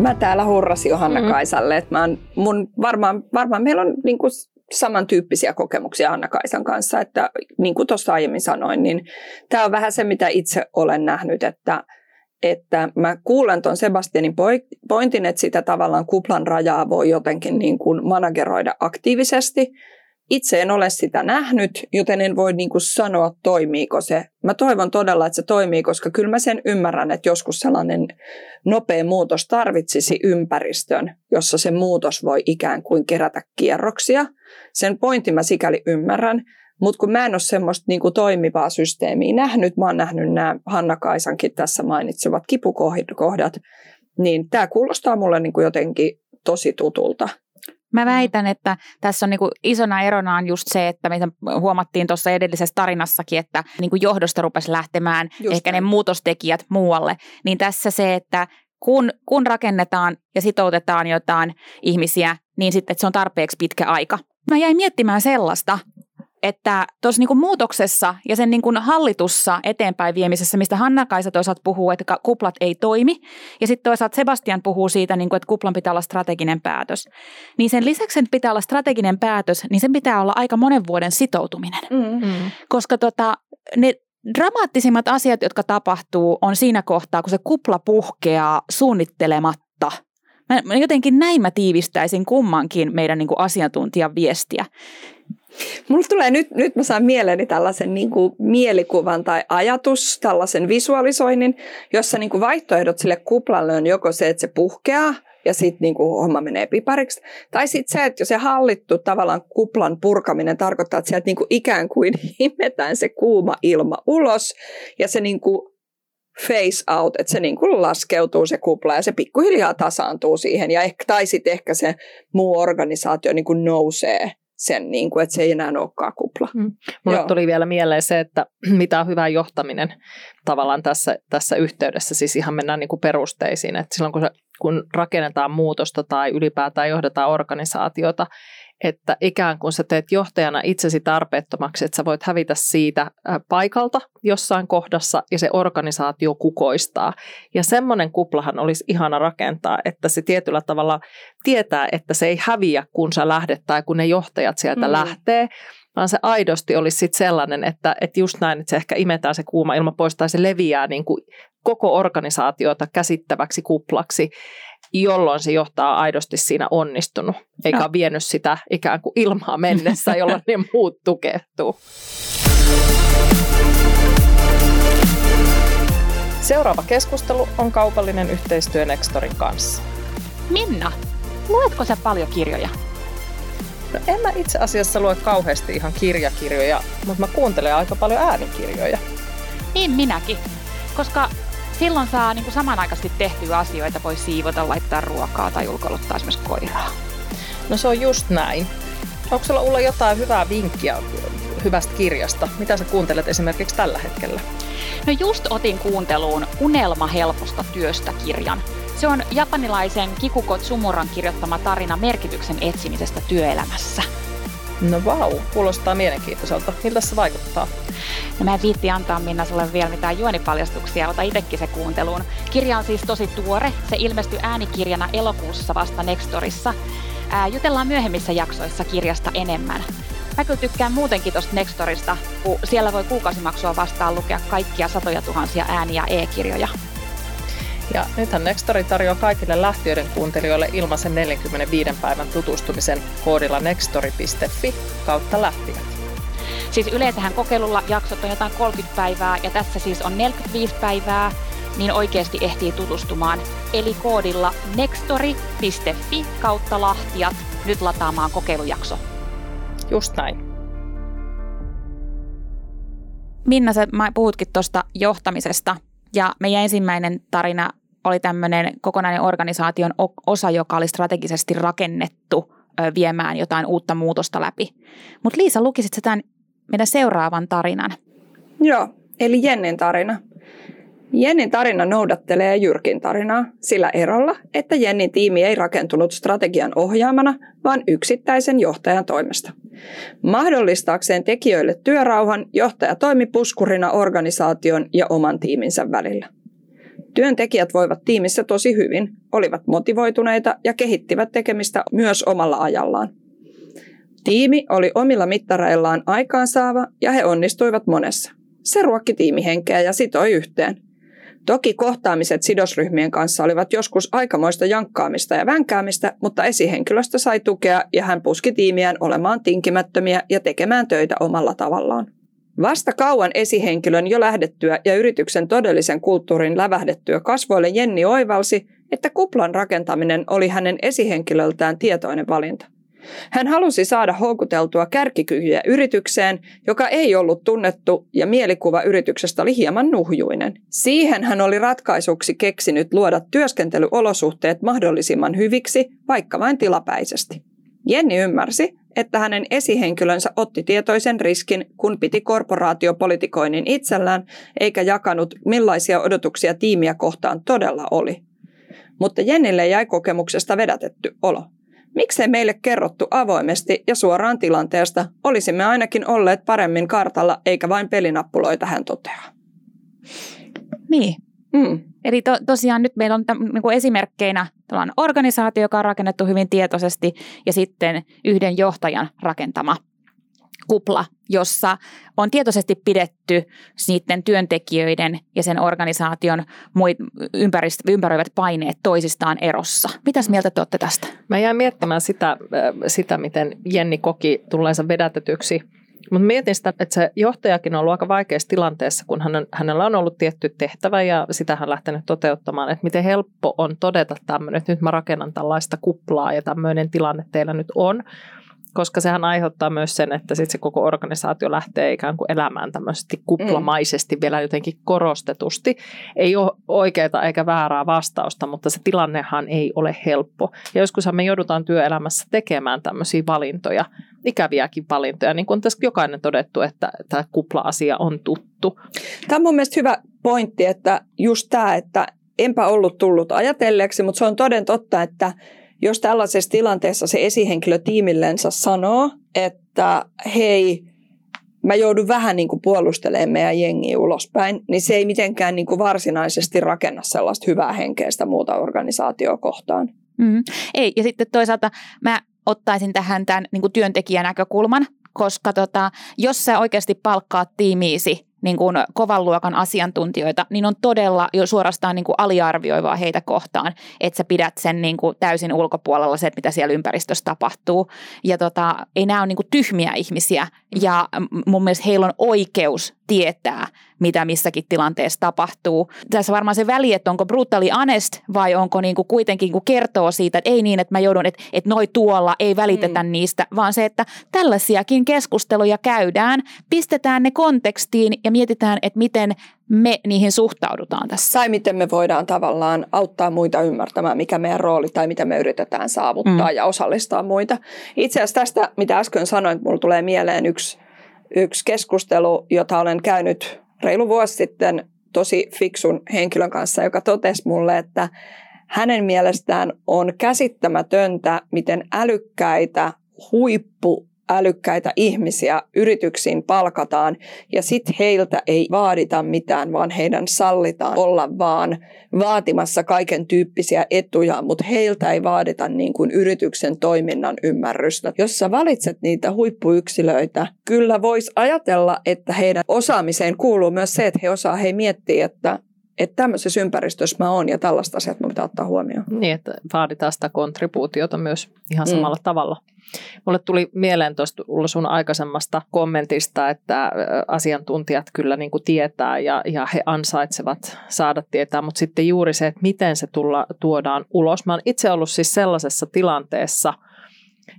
Mä täällä hurrasin Johanna mm. Kaisalle, että mä oon, mun, varmaan, varmaan meillä on niin kuin samantyyppisiä kokemuksia Anna Kaisan kanssa, että niin kuin tuossa aiemmin sanoin, niin tämä on vähän se, mitä itse olen nähnyt, että että mä kuulen tuon Sebastianin pointin, että sitä tavallaan kuplan rajaa voi jotenkin niin kuin manageroida aktiivisesti. Itse en ole sitä nähnyt, joten en voi niin kuin sanoa, toimiiko se. Mä toivon todella, että se toimii, koska kyllä mä sen ymmärrän, että joskus sellainen nopea muutos tarvitsisi ympäristön, jossa se muutos voi ikään kuin kerätä kierroksia. Sen pointin mä sikäli ymmärrän, mutta kun mä en ole semmoista niin kuin toimivaa systeemiä nähnyt, mä oon nähnyt nämä Hanna Kaisankin tässä mainitsevat kipukohdat, niin tämä kuulostaa mulle niin kuin jotenkin tosi tutulta. Mä väitän, että tässä on niin isona eronaan just se, että mitä huomattiin tuossa edellisessä tarinassakin, että niin johdosta rupesi lähtemään just ehkä näin. ne muutostekijät muualle. Niin tässä se, että kun, kun rakennetaan ja sitoutetaan jotain ihmisiä, niin sitten että se on tarpeeksi pitkä aika. Mä jäin miettimään sellaista, että tuossa niinku muutoksessa ja sen niinku hallitussa eteenpäin viemisessä, mistä Hanna-Kaisa toisaalta puhuu, että kuplat ei toimi, ja sitten toisaalta Sebastian puhuu siitä, niinku, että kuplan pitää olla strateginen päätös, niin sen lisäksi sen pitää olla strateginen päätös, niin sen pitää olla aika monen vuoden sitoutuminen. Mm-hmm. Koska tota, ne dramaattisimmat asiat, jotka tapahtuu, on siinä kohtaa, kun se kupla puhkeaa suunnittelematta – Mä, jotenkin näin mä tiivistäisin kummankin meidän niin kuin asiantuntijan viestiä. Mulla tulee nyt, nyt mä saan mieleeni tällaisen niin kuin mielikuvan tai ajatus, tällaisen visualisoinnin, jossa niin kuin vaihtoehdot sille kuplalle on joko se, että se puhkeaa ja sitten niin homma menee pipariksi. Tai sitten se, että jos se hallittu tavallaan kuplan purkaminen tarkoittaa, että sieltä niin kuin ikään kuin imetään se kuuma ilma ulos ja se niin kuin face out, että se niin kuin laskeutuu se kupla ja se pikkuhiljaa tasaantuu siihen. Ja ehkä, tai sitten ehkä se muu organisaatio niin kuin nousee sen, niin kuin, että se ei enää olekaan kupla. Mm. Mulle Joo. tuli vielä mieleen se, että mitä on hyvä johtaminen tavallaan tässä, tässä yhteydessä. Siis ihan mennään niin kuin perusteisiin. Että silloin kun, se, kun rakennetaan muutosta tai ylipäätään johdetaan organisaatiota, että ikään kuin sä teet johtajana itsesi tarpeettomaksi, että sä voit hävitä siitä paikalta jossain kohdassa ja se organisaatio kukoistaa. Ja semmoinen kuplahan olisi ihana rakentaa, että se tietyllä tavalla tietää, että se ei häviä, kun sä lähdet tai kun ne johtajat sieltä mm. lähtee, vaan se aidosti olisi sit sellainen, että, että just näin, että se ehkä imetään se kuuma ilma pois tai se leviää niin kuin koko organisaatiota käsittäväksi kuplaksi, jolloin se johtaa aidosti siinä onnistunut, eikä no. vienyt sitä ikään kuin ilmaa mennessä, jolloin ne muut tukehtuu. Seuraava keskustelu on kaupallinen yhteistyö Nextorin kanssa. Minna, luetko sä paljon kirjoja? No en mä itse asiassa lue kauheasti ihan kirjakirjoja, mutta mä kuuntelen aika paljon äänikirjoja. Niin minäkin, koska silloin saa niin kuin samanaikaisesti tehtyä asioita, voi siivota, laittaa ruokaa tai ulkoiluttaa esimerkiksi koiraa. No se on just näin. Onko sulla Ulla jotain hyvää vinkkiä hyvästä kirjasta? Mitä sä kuuntelet esimerkiksi tällä hetkellä? No just otin kuunteluun Unelma helposta työstä kirjan. Se on japanilaisen Kikuko Tsumuran kirjoittama tarina merkityksen etsimisestä työelämässä. No vau, wow, kuulostaa mielenkiintoiselta. Miltä se vaikuttaa? No mä en viitti antaa Minna sulle vielä mitään juonipaljastuksia, ota itsekin se kuunteluun. Kirja on siis tosi tuore. Se ilmestyi äänikirjana elokuussa vasta Nextorissa. Ää, jutellaan myöhemmissä jaksoissa kirjasta enemmän. Mä kyllä tykkään muutenkin tuosta Nextorista, kun siellä voi kuukausimaksua vastaan lukea kaikkia satoja tuhansia ääniä e-kirjoja. Ja nythän Nextori tarjoaa kaikille lähtiöiden kuuntelijoille ilmaisen 45 päivän tutustumisen koodilla nextori.fi kautta lähtiöt. Siis yleensähän kokeilulla jaksot on jotain 30 päivää ja tässä siis on 45 päivää, niin oikeasti ehtii tutustumaan. Eli koodilla nextori.fi kautta lahtiat nyt lataamaan kokeilujakso. Just näin. Minna, sä puhutkin tuosta johtamisesta ja meidän ensimmäinen tarina oli tämmöinen kokonainen organisaation osa, joka oli strategisesti rakennettu viemään jotain uutta muutosta läpi. Mutta Liisa, lukisit tämän meidän seuraavan tarinan? Joo, eli Jennin tarina. Jennin tarina noudattelee Jyrkin tarinaa sillä erolla, että Jennin tiimi ei rakentunut strategian ohjaamana, vaan yksittäisen johtajan toimesta. Mahdollistaakseen tekijöille työrauhan, johtaja toimi puskurina organisaation ja oman tiiminsä välillä. Työntekijät voivat tiimissä tosi hyvin, olivat motivoituneita ja kehittivät tekemistä myös omalla ajallaan. Tiimi oli omilla mittareillaan aikaansaava ja he onnistuivat monessa. Se ruokki tiimihenkeä ja sitoi yhteen. Toki kohtaamiset sidosryhmien kanssa olivat joskus aikamoista jankkaamista ja vänkäämistä, mutta esihenkilöstä sai tukea ja hän puski tiimiään olemaan tinkimättömiä ja tekemään töitä omalla tavallaan. Vasta kauan esihenkilön jo lähdettyä ja yrityksen todellisen kulttuurin lävähdettyä kasvoille Jenni oivalsi, että kuplan rakentaminen oli hänen esihenkilöltään tietoinen valinta. Hän halusi saada houkuteltua kärkikykyjä yritykseen, joka ei ollut tunnettu ja mielikuva yrityksestä oli hieman nuhjuinen. Siihen hän oli ratkaisuksi keksinyt luoda työskentelyolosuhteet mahdollisimman hyviksi, vaikka vain tilapäisesti. Jenni ymmärsi, että hänen esihenkilönsä otti tietoisen riskin, kun piti korporaatiopolitikoinnin itsellään, eikä jakanut millaisia odotuksia tiimiä kohtaan todella oli. Mutta Jennille jäi kokemuksesta vedätetty olo. Miksei meille kerrottu avoimesti ja suoraan tilanteesta, olisimme ainakin olleet paremmin kartalla, eikä vain pelinappuloita, hän toteaa. Niin. Mm. Eli to, tosiaan nyt meillä on täm, niin kuin esimerkkeinä organisaatio, joka on rakennettu hyvin tietoisesti, ja sitten yhden johtajan rakentama kupla, jossa on tietoisesti pidetty niiden työntekijöiden ja sen organisaation ympäröivät paineet toisistaan erossa. Mitäs mieltä te olette tästä? Mä jäin miettimään sitä, äh, sitä miten Jenni koki tulleensa vedätetyksi mutta mietin sitä, että se johtajakin on ollut aika vaikeassa tilanteessa, kun hän hänellä on ollut tietty tehtävä ja sitä hän on lähtenyt toteuttamaan, että miten helppo on todeta tämmöinen, että nyt mä rakennan tällaista kuplaa ja tämmöinen tilanne teillä nyt on koska sehän aiheuttaa myös sen, että sit se koko organisaatio lähtee ikään kuin elämään tämmöisesti kuplamaisesti mm. vielä jotenkin korostetusti. Ei ole oikeaa eikä väärää vastausta, mutta se tilannehan ei ole helppo. Ja joskushan me joudutaan työelämässä tekemään tämmöisiä valintoja, ikäviäkin valintoja, niin kuin on tässä jokainen todettu, että tämä kupla-asia on tuttu. Tämä on mun mielestä hyvä pointti, että just tämä, että enpä ollut tullut ajatelleeksi, mutta se on toden totta, että jos tällaisessa tilanteessa se esihenkilö tiimillensä sanoo, että hei, mä joudun vähän niin kuin puolustelemaan meidän jengiä ulospäin, niin se ei mitenkään niin kuin varsinaisesti rakenna sellaista hyvää henkeistä muuta organisaatioa kohtaan. Mm, ei, ja sitten toisaalta mä ottaisin tähän tämän niin kuin työntekijänäkökulman, koska tota, jos sä oikeasti palkkaat tiimiisi niin kuin kovan luokan asiantuntijoita, niin on todella jo suorastaan niin kuin aliarvioivaa heitä kohtaan, että sä pidät sen niin kuin täysin ulkopuolella se, että mitä siellä ympäristössä tapahtuu. Ja tota, ei nämä ole niin kuin tyhmiä ihmisiä ja mun mielestä heillä on oikeus tietää, mitä missäkin tilanteessa tapahtuu. Tässä varmaan se väli, että onko brutally honest vai onko niin kuin kuitenkin kuin kertoo siitä, että ei niin, että mä joudun, että, että noi tuolla ei välitetä mm. niistä, vaan se, että tällaisiakin keskusteluja käydään, pistetään ne kontekstiin ja mietitään, että miten me niihin suhtaudutaan tässä. Tai miten me voidaan tavallaan auttaa muita ymmärtämään, mikä meidän rooli tai mitä me yritetään saavuttaa mm. ja osallistaa muita. Itse asiassa tästä, mitä äsken sanoin, mulla tulee mieleen yksi, yksi keskustelu, jota olen käynyt reilu vuosi sitten tosi fiksun henkilön kanssa, joka totesi mulle, että hänen mielestään on käsittämätöntä, miten älykkäitä huippu älykkäitä ihmisiä yrityksiin palkataan ja sitten heiltä ei vaadita mitään, vaan heidän sallitaan olla vaan vaatimassa kaiken tyyppisiä etuja, mutta heiltä ei vaadita niin kuin yrityksen toiminnan ymmärrystä. Jos sä valitset niitä huippuyksilöitä, kyllä voisi ajatella, että heidän osaamiseen kuuluu myös se, että he osaa he miettiä, että että tämmöisessä ympäristössä mä oon ja tällaista asiat mä pitää ottaa huomioon. Niin, että vaaditaan sitä kontribuutiota myös ihan mm. samalla mm. tavalla. Mulle tuli mieleen tuosta Ulla sun aikaisemmasta kommentista, että asiantuntijat kyllä niin kuin tietää ja, ja he ansaitsevat saada tietää, mutta sitten juuri se, että miten se tulla, tuodaan ulos. Mä oon itse ollut siis sellaisessa tilanteessa,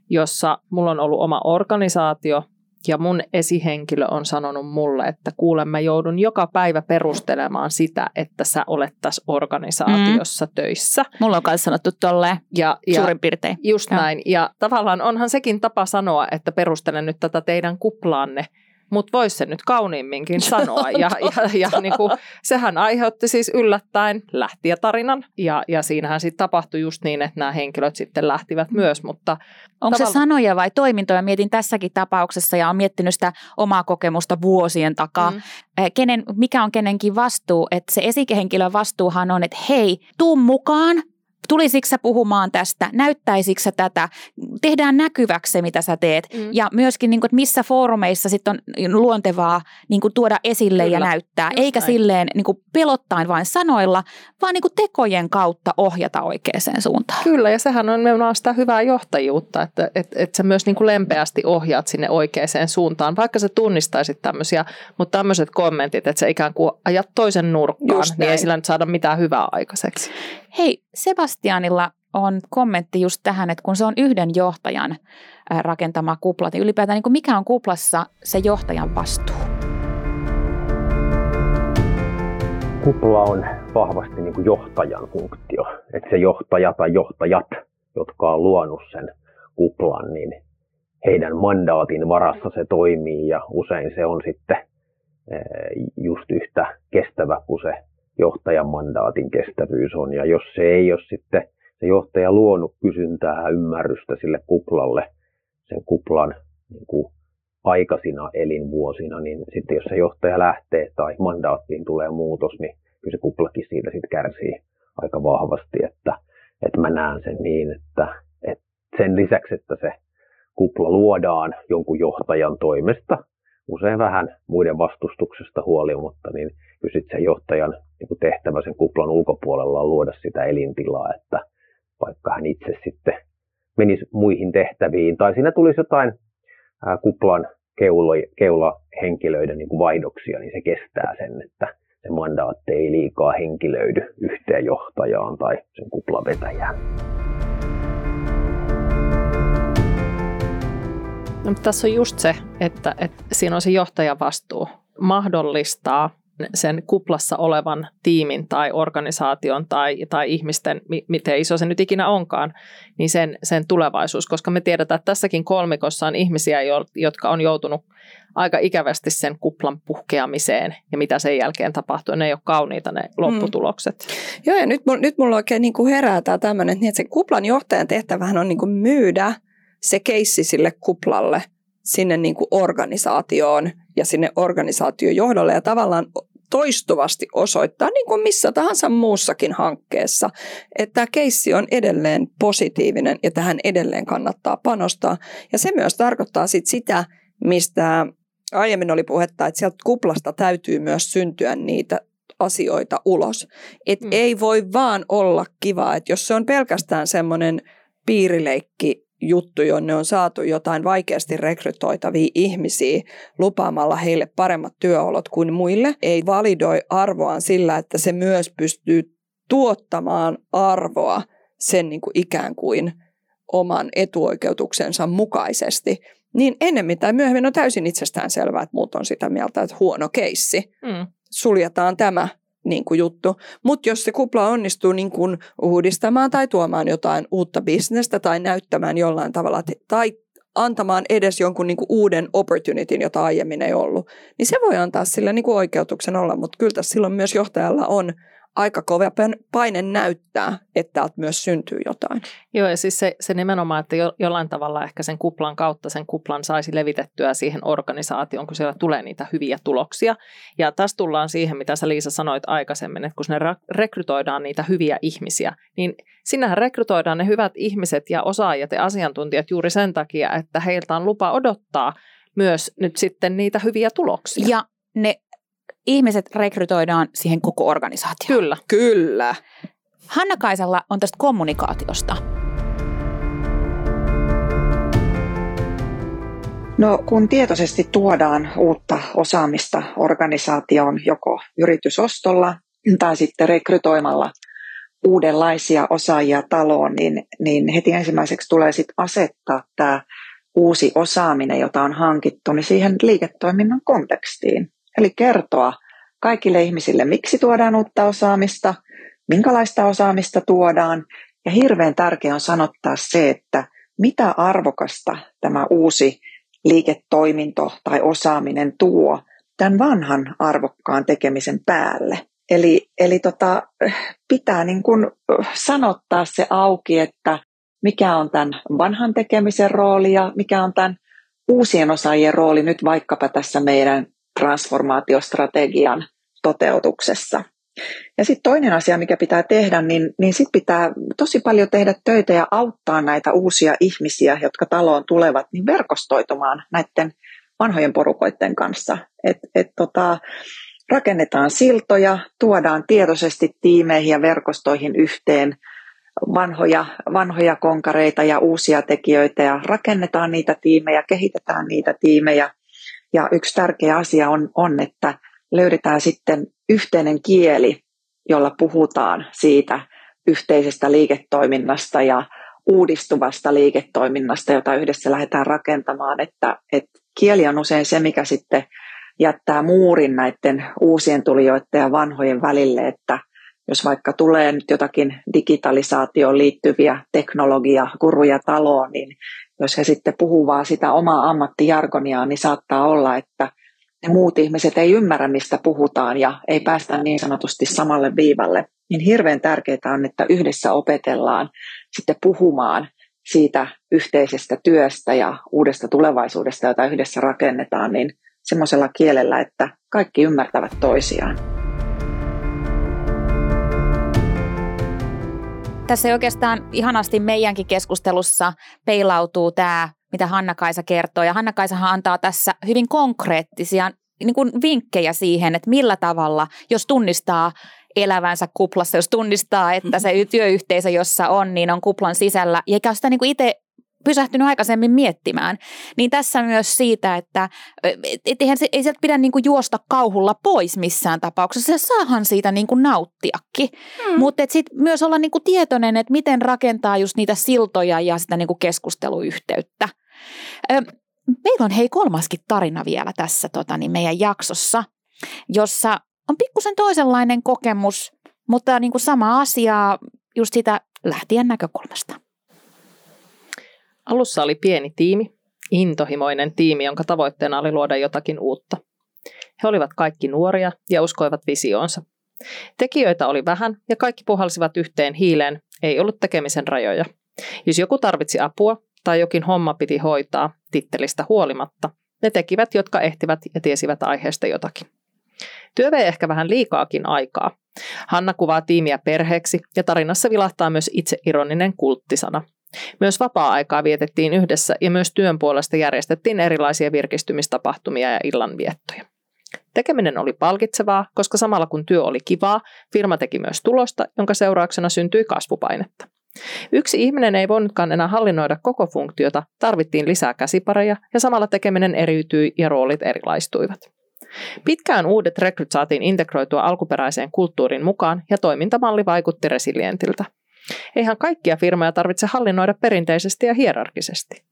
jossa mulla on ollut oma organisaatio, ja mun esihenkilö on sanonut mulle, että kuule mä joudun joka päivä perustelemaan sitä, että sä olet tässä organisaatiossa mm. töissä. Mulla on myös sanottu tolleen ja, ja suurin piirtein. Just ja. näin. Ja tavallaan onhan sekin tapa sanoa, että perustelen nyt tätä teidän kuplaanne mutta voisi se nyt kauniimminkin sanoa. Ja, ja, ja niin kuin, sehän aiheutti siis yllättäen lähtijätarinan ja, ja siinähän sitten tapahtui just niin, että nämä henkilöt sitten lähtivät myös. Mutta Onko tavalla... se sanoja vai toimintoja? Mietin tässäkin tapauksessa ja olen miettinyt sitä omaa kokemusta vuosien takaa. Mm. Kenen, mikä on kenenkin vastuu? Että se esikehenkilön vastuuhan on, että hei, tuu mukaan, Tulisitko sä puhumaan tästä? Näyttäisikö sä tätä? Tehdään näkyväksi se, mitä sä teet. Mm. Ja myöskin, niin kuin, että missä foorumeissa sit on luontevaa niin kuin, tuoda esille Kyllä. ja näyttää. Just Eikä näin. silleen niin kuin, pelottain vain sanoilla, vaan niin kuin, tekojen kautta ohjata oikeaan suuntaan. Kyllä, ja sehän on nimenomaan sitä hyvää johtajuutta, että että että sä myös niin kuin lempeästi ohjaat sinne oikeaan suuntaan. Vaikka sä tunnistaisit tämmöisiä, mutta tämmöiset kommentit, että sä ikään kuin ajat toisen nurkkaan, niin ei sillä nyt saada mitään hyvää aikaiseksi. Hei, Sebastianilla on kommentti just tähän, että kun se on yhden johtajan rakentama kupla, niin ylipäätään niin mikä on kuplassa se johtajan vastuu? Kupla on vahvasti niin kuin johtajan funktio. Että se johtaja tai johtajat, jotka on luonut sen kuplan, niin heidän mandaatin varassa se toimii ja usein se on sitten just yhtä kestävä kuin se johtajan mandaatin kestävyys on. Ja jos se ei ole sitten se johtaja luonut kysyntää ja ymmärrystä sille kuplalle, sen kuplan niin kuin aikaisina elinvuosina, niin sitten jos se johtaja lähtee tai mandaattiin tulee muutos, niin kyllä se kuplakin siitä sitten kärsii aika vahvasti, että, että mä näen sen niin, että, että sen lisäksi, että se kupla luodaan jonkun johtajan toimesta, usein vähän muiden vastustuksesta huolimatta, niin kyllä sitten sen johtajan niin kuin tehtävä sen kuplan ulkopuolella on luoda sitä elintilaa, että vaikka hän itse sitten menisi muihin tehtäviin, tai siinä tulisi jotain ää, kuplan keulo, keulahenkilöiden niin kuin vaihdoksia, niin se kestää sen, että se mandaatti ei liikaa henkilöidy yhteen johtajaan tai sen kuplan vetäjään. No, tässä on just se, että, että siinä on se johtajan vastuu mahdollistaa sen kuplassa olevan tiimin tai organisaation tai, tai ihmisten, miten iso se nyt ikinä onkaan, niin sen, sen tulevaisuus, koska me tiedetään, että tässäkin kolmikossa on ihmisiä, jotka on joutunut aika ikävästi sen kuplan puhkeamiseen ja mitä sen jälkeen tapahtuu. Ne ei ole kauniita ne lopputulokset. Mm. Joo ja nyt, nyt mulla oikein niin kuin herää tämä tämmöinen, että se kuplan johtajan tehtävähän on niin kuin myydä se keissi sille kuplalle sinne niin kuin organisaatioon ja sinne organisaatiojohdolle ja tavallaan toistuvasti osoittaa, niin kuin missä tahansa muussakin hankkeessa, että tämä keissi on edelleen positiivinen ja tähän edelleen kannattaa panostaa. Ja se myös tarkoittaa sit sitä, mistä aiemmin oli puhetta, että sieltä kuplasta täytyy myös syntyä niitä asioita ulos. Et mm. ei voi vaan olla kiva, että jos se on pelkästään semmoinen piirileikki juttu, jonne on saatu jotain vaikeasti rekrytoitavia ihmisiä lupaamalla heille paremmat työolot kuin muille, ei validoi arvoaan sillä, että se myös pystyy tuottamaan arvoa sen niin kuin ikään kuin oman etuoikeutuksensa mukaisesti, niin ennemmin tai myöhemmin on täysin itsestään selvää, että muut on sitä mieltä, että huono keissi. Mm. Suljetaan tämä niin kuin juttu. Mutta jos se kupla onnistuu niin kuin uudistamaan tai tuomaan jotain uutta bisnestä tai näyttämään jollain tavalla tai antamaan edes jonkun niin kuin uuden opportunityn, jota aiemmin ei ollut, niin se voi antaa sille niin kuin oikeutuksen olla, mutta kyllä tässä silloin myös johtajalla on aika kova paine näyttää, että täältä myös syntyy jotain. Joo, ja siis se, se nimenomaan, että jo, jollain tavalla ehkä sen kuplan kautta sen kuplan saisi levitettyä siihen organisaatioon, kun siellä tulee niitä hyviä tuloksia. Ja tässä tullaan siihen, mitä sä Liisa sanoit aikaisemmin, että kun ne rekrytoidaan niitä hyviä ihmisiä, niin sinähän rekrytoidaan ne hyvät ihmiset ja osaajat ja asiantuntijat juuri sen takia, että heiltä on lupa odottaa myös nyt sitten niitä hyviä tuloksia. Ja ne ihmiset rekrytoidaan siihen koko organisaatioon. Kyllä. Kyllä. Hanna Kaisella on tästä kommunikaatiosta. No kun tietoisesti tuodaan uutta osaamista organisaatioon joko yritysostolla tai sitten rekrytoimalla uudenlaisia osaajia taloon, niin, niin heti ensimmäiseksi tulee sitten asettaa tämä uusi osaaminen, jota on hankittu, niin siihen liiketoiminnan kontekstiin. Eli kertoa kaikille ihmisille, miksi tuodaan uutta osaamista, minkälaista osaamista tuodaan. Ja hirveän tärkeää on sanottaa se, että mitä arvokasta tämä uusi liiketoiminto tai osaaminen tuo tämän vanhan arvokkaan tekemisen päälle. Eli, eli tota, pitää niin kuin sanottaa se auki, että mikä on tämän vanhan tekemisen rooli ja mikä on tämän uusien osaajien rooli nyt vaikkapa tässä meidän transformaatiostrategian toteutuksessa. Ja sitten toinen asia, mikä pitää tehdä, niin, niin sitten pitää tosi paljon tehdä töitä ja auttaa näitä uusia ihmisiä, jotka taloon tulevat, niin verkostoitumaan näiden vanhojen porukoiden kanssa. Et, et tota, rakennetaan siltoja, tuodaan tietoisesti tiimeihin ja verkostoihin yhteen vanhoja, vanhoja konkareita ja uusia tekijöitä ja rakennetaan niitä tiimejä, kehitetään niitä tiimejä – ja yksi tärkeä asia on, on, että löydetään sitten yhteinen kieli, jolla puhutaan siitä yhteisestä liiketoiminnasta ja uudistuvasta liiketoiminnasta, jota yhdessä lähdetään rakentamaan. Että, että kieli on usein se, mikä sitten jättää muurin näiden uusien tulijoiden ja vanhojen välille, että jos vaikka tulee nyt jotakin digitalisaatioon liittyviä teknologia-kuruja taloon, niin jos he sitten puhuvaa sitä omaa ammattijargoniaan, niin saattaa olla, että ne muut ihmiset ei ymmärrä, mistä puhutaan ja ei päästä niin sanotusti samalle viivalle. Niin hirveän tärkeää on, että yhdessä opetellaan sitten puhumaan siitä yhteisestä työstä ja uudesta tulevaisuudesta, jota yhdessä rakennetaan, niin semmoisella kielellä, että kaikki ymmärtävät toisiaan. Tässä oikeastaan ihanasti meidänkin keskustelussa peilautuu tämä, mitä Hanna-Kaisa kertoo. Ja Hanna-Kaisahan antaa tässä hyvin konkreettisia niin kuin vinkkejä siihen, että millä tavalla, jos tunnistaa elävänsä kuplassa, jos tunnistaa, että se työyhteisö, jossa on, niin on kuplan sisällä, eikä sitä niin kuin itse pysähtynyt aikaisemmin miettimään, niin tässä myös siitä, että et eihän se, ei sieltä pidä niinku juosta kauhulla pois missään tapauksessa. Se saahan siitä niinku nauttiakin, hmm. mutta sitten myös olla niinku tietoinen, että miten rakentaa just niitä siltoja ja sitä niinku keskusteluyhteyttä. Ö, meillä on hei kolmaskin tarina vielä tässä tota, niin meidän jaksossa, jossa on pikkusen toisenlainen kokemus, mutta niin kuin sama asia just sitä lähtien näkökulmasta. Alussa oli pieni tiimi, intohimoinen tiimi, jonka tavoitteena oli luoda jotakin uutta. He olivat kaikki nuoria ja uskoivat visioonsa. Tekijöitä oli vähän ja kaikki puhalsivat yhteen hiileen, ei ollut tekemisen rajoja. Jos joku tarvitsi apua tai jokin homma piti hoitaa tittelistä huolimatta, ne tekivät, jotka ehtivät ja tiesivät aiheesta jotakin. Työ vei ehkä vähän liikaakin aikaa. Hanna kuvaa tiimiä perheeksi ja tarinassa vilahtaa myös itse ironinen kulttisana – Myös vapaa-aikaa vietettiin yhdessä ja myös työn puolesta järjestettiin erilaisia virkistymistapahtumia ja illanviettoja. Tekeminen oli palkitsevaa, koska samalla kun työ oli kivaa, firma teki myös tulosta, jonka seurauksena syntyi kasvupainetta. Yksi ihminen ei voinutkaan enää hallinnoida koko funktiota, tarvittiin lisää käsipareja ja samalla tekeminen eriytyi ja roolit erilaistuivat. Pitkään uudet rekryt saatiin integroitua alkuperäiseen kulttuurin mukaan ja toimintamalli vaikutti resilientiltä. Eihän kaikkia firmoja tarvitse hallinnoida perinteisesti ja hierarkisesti.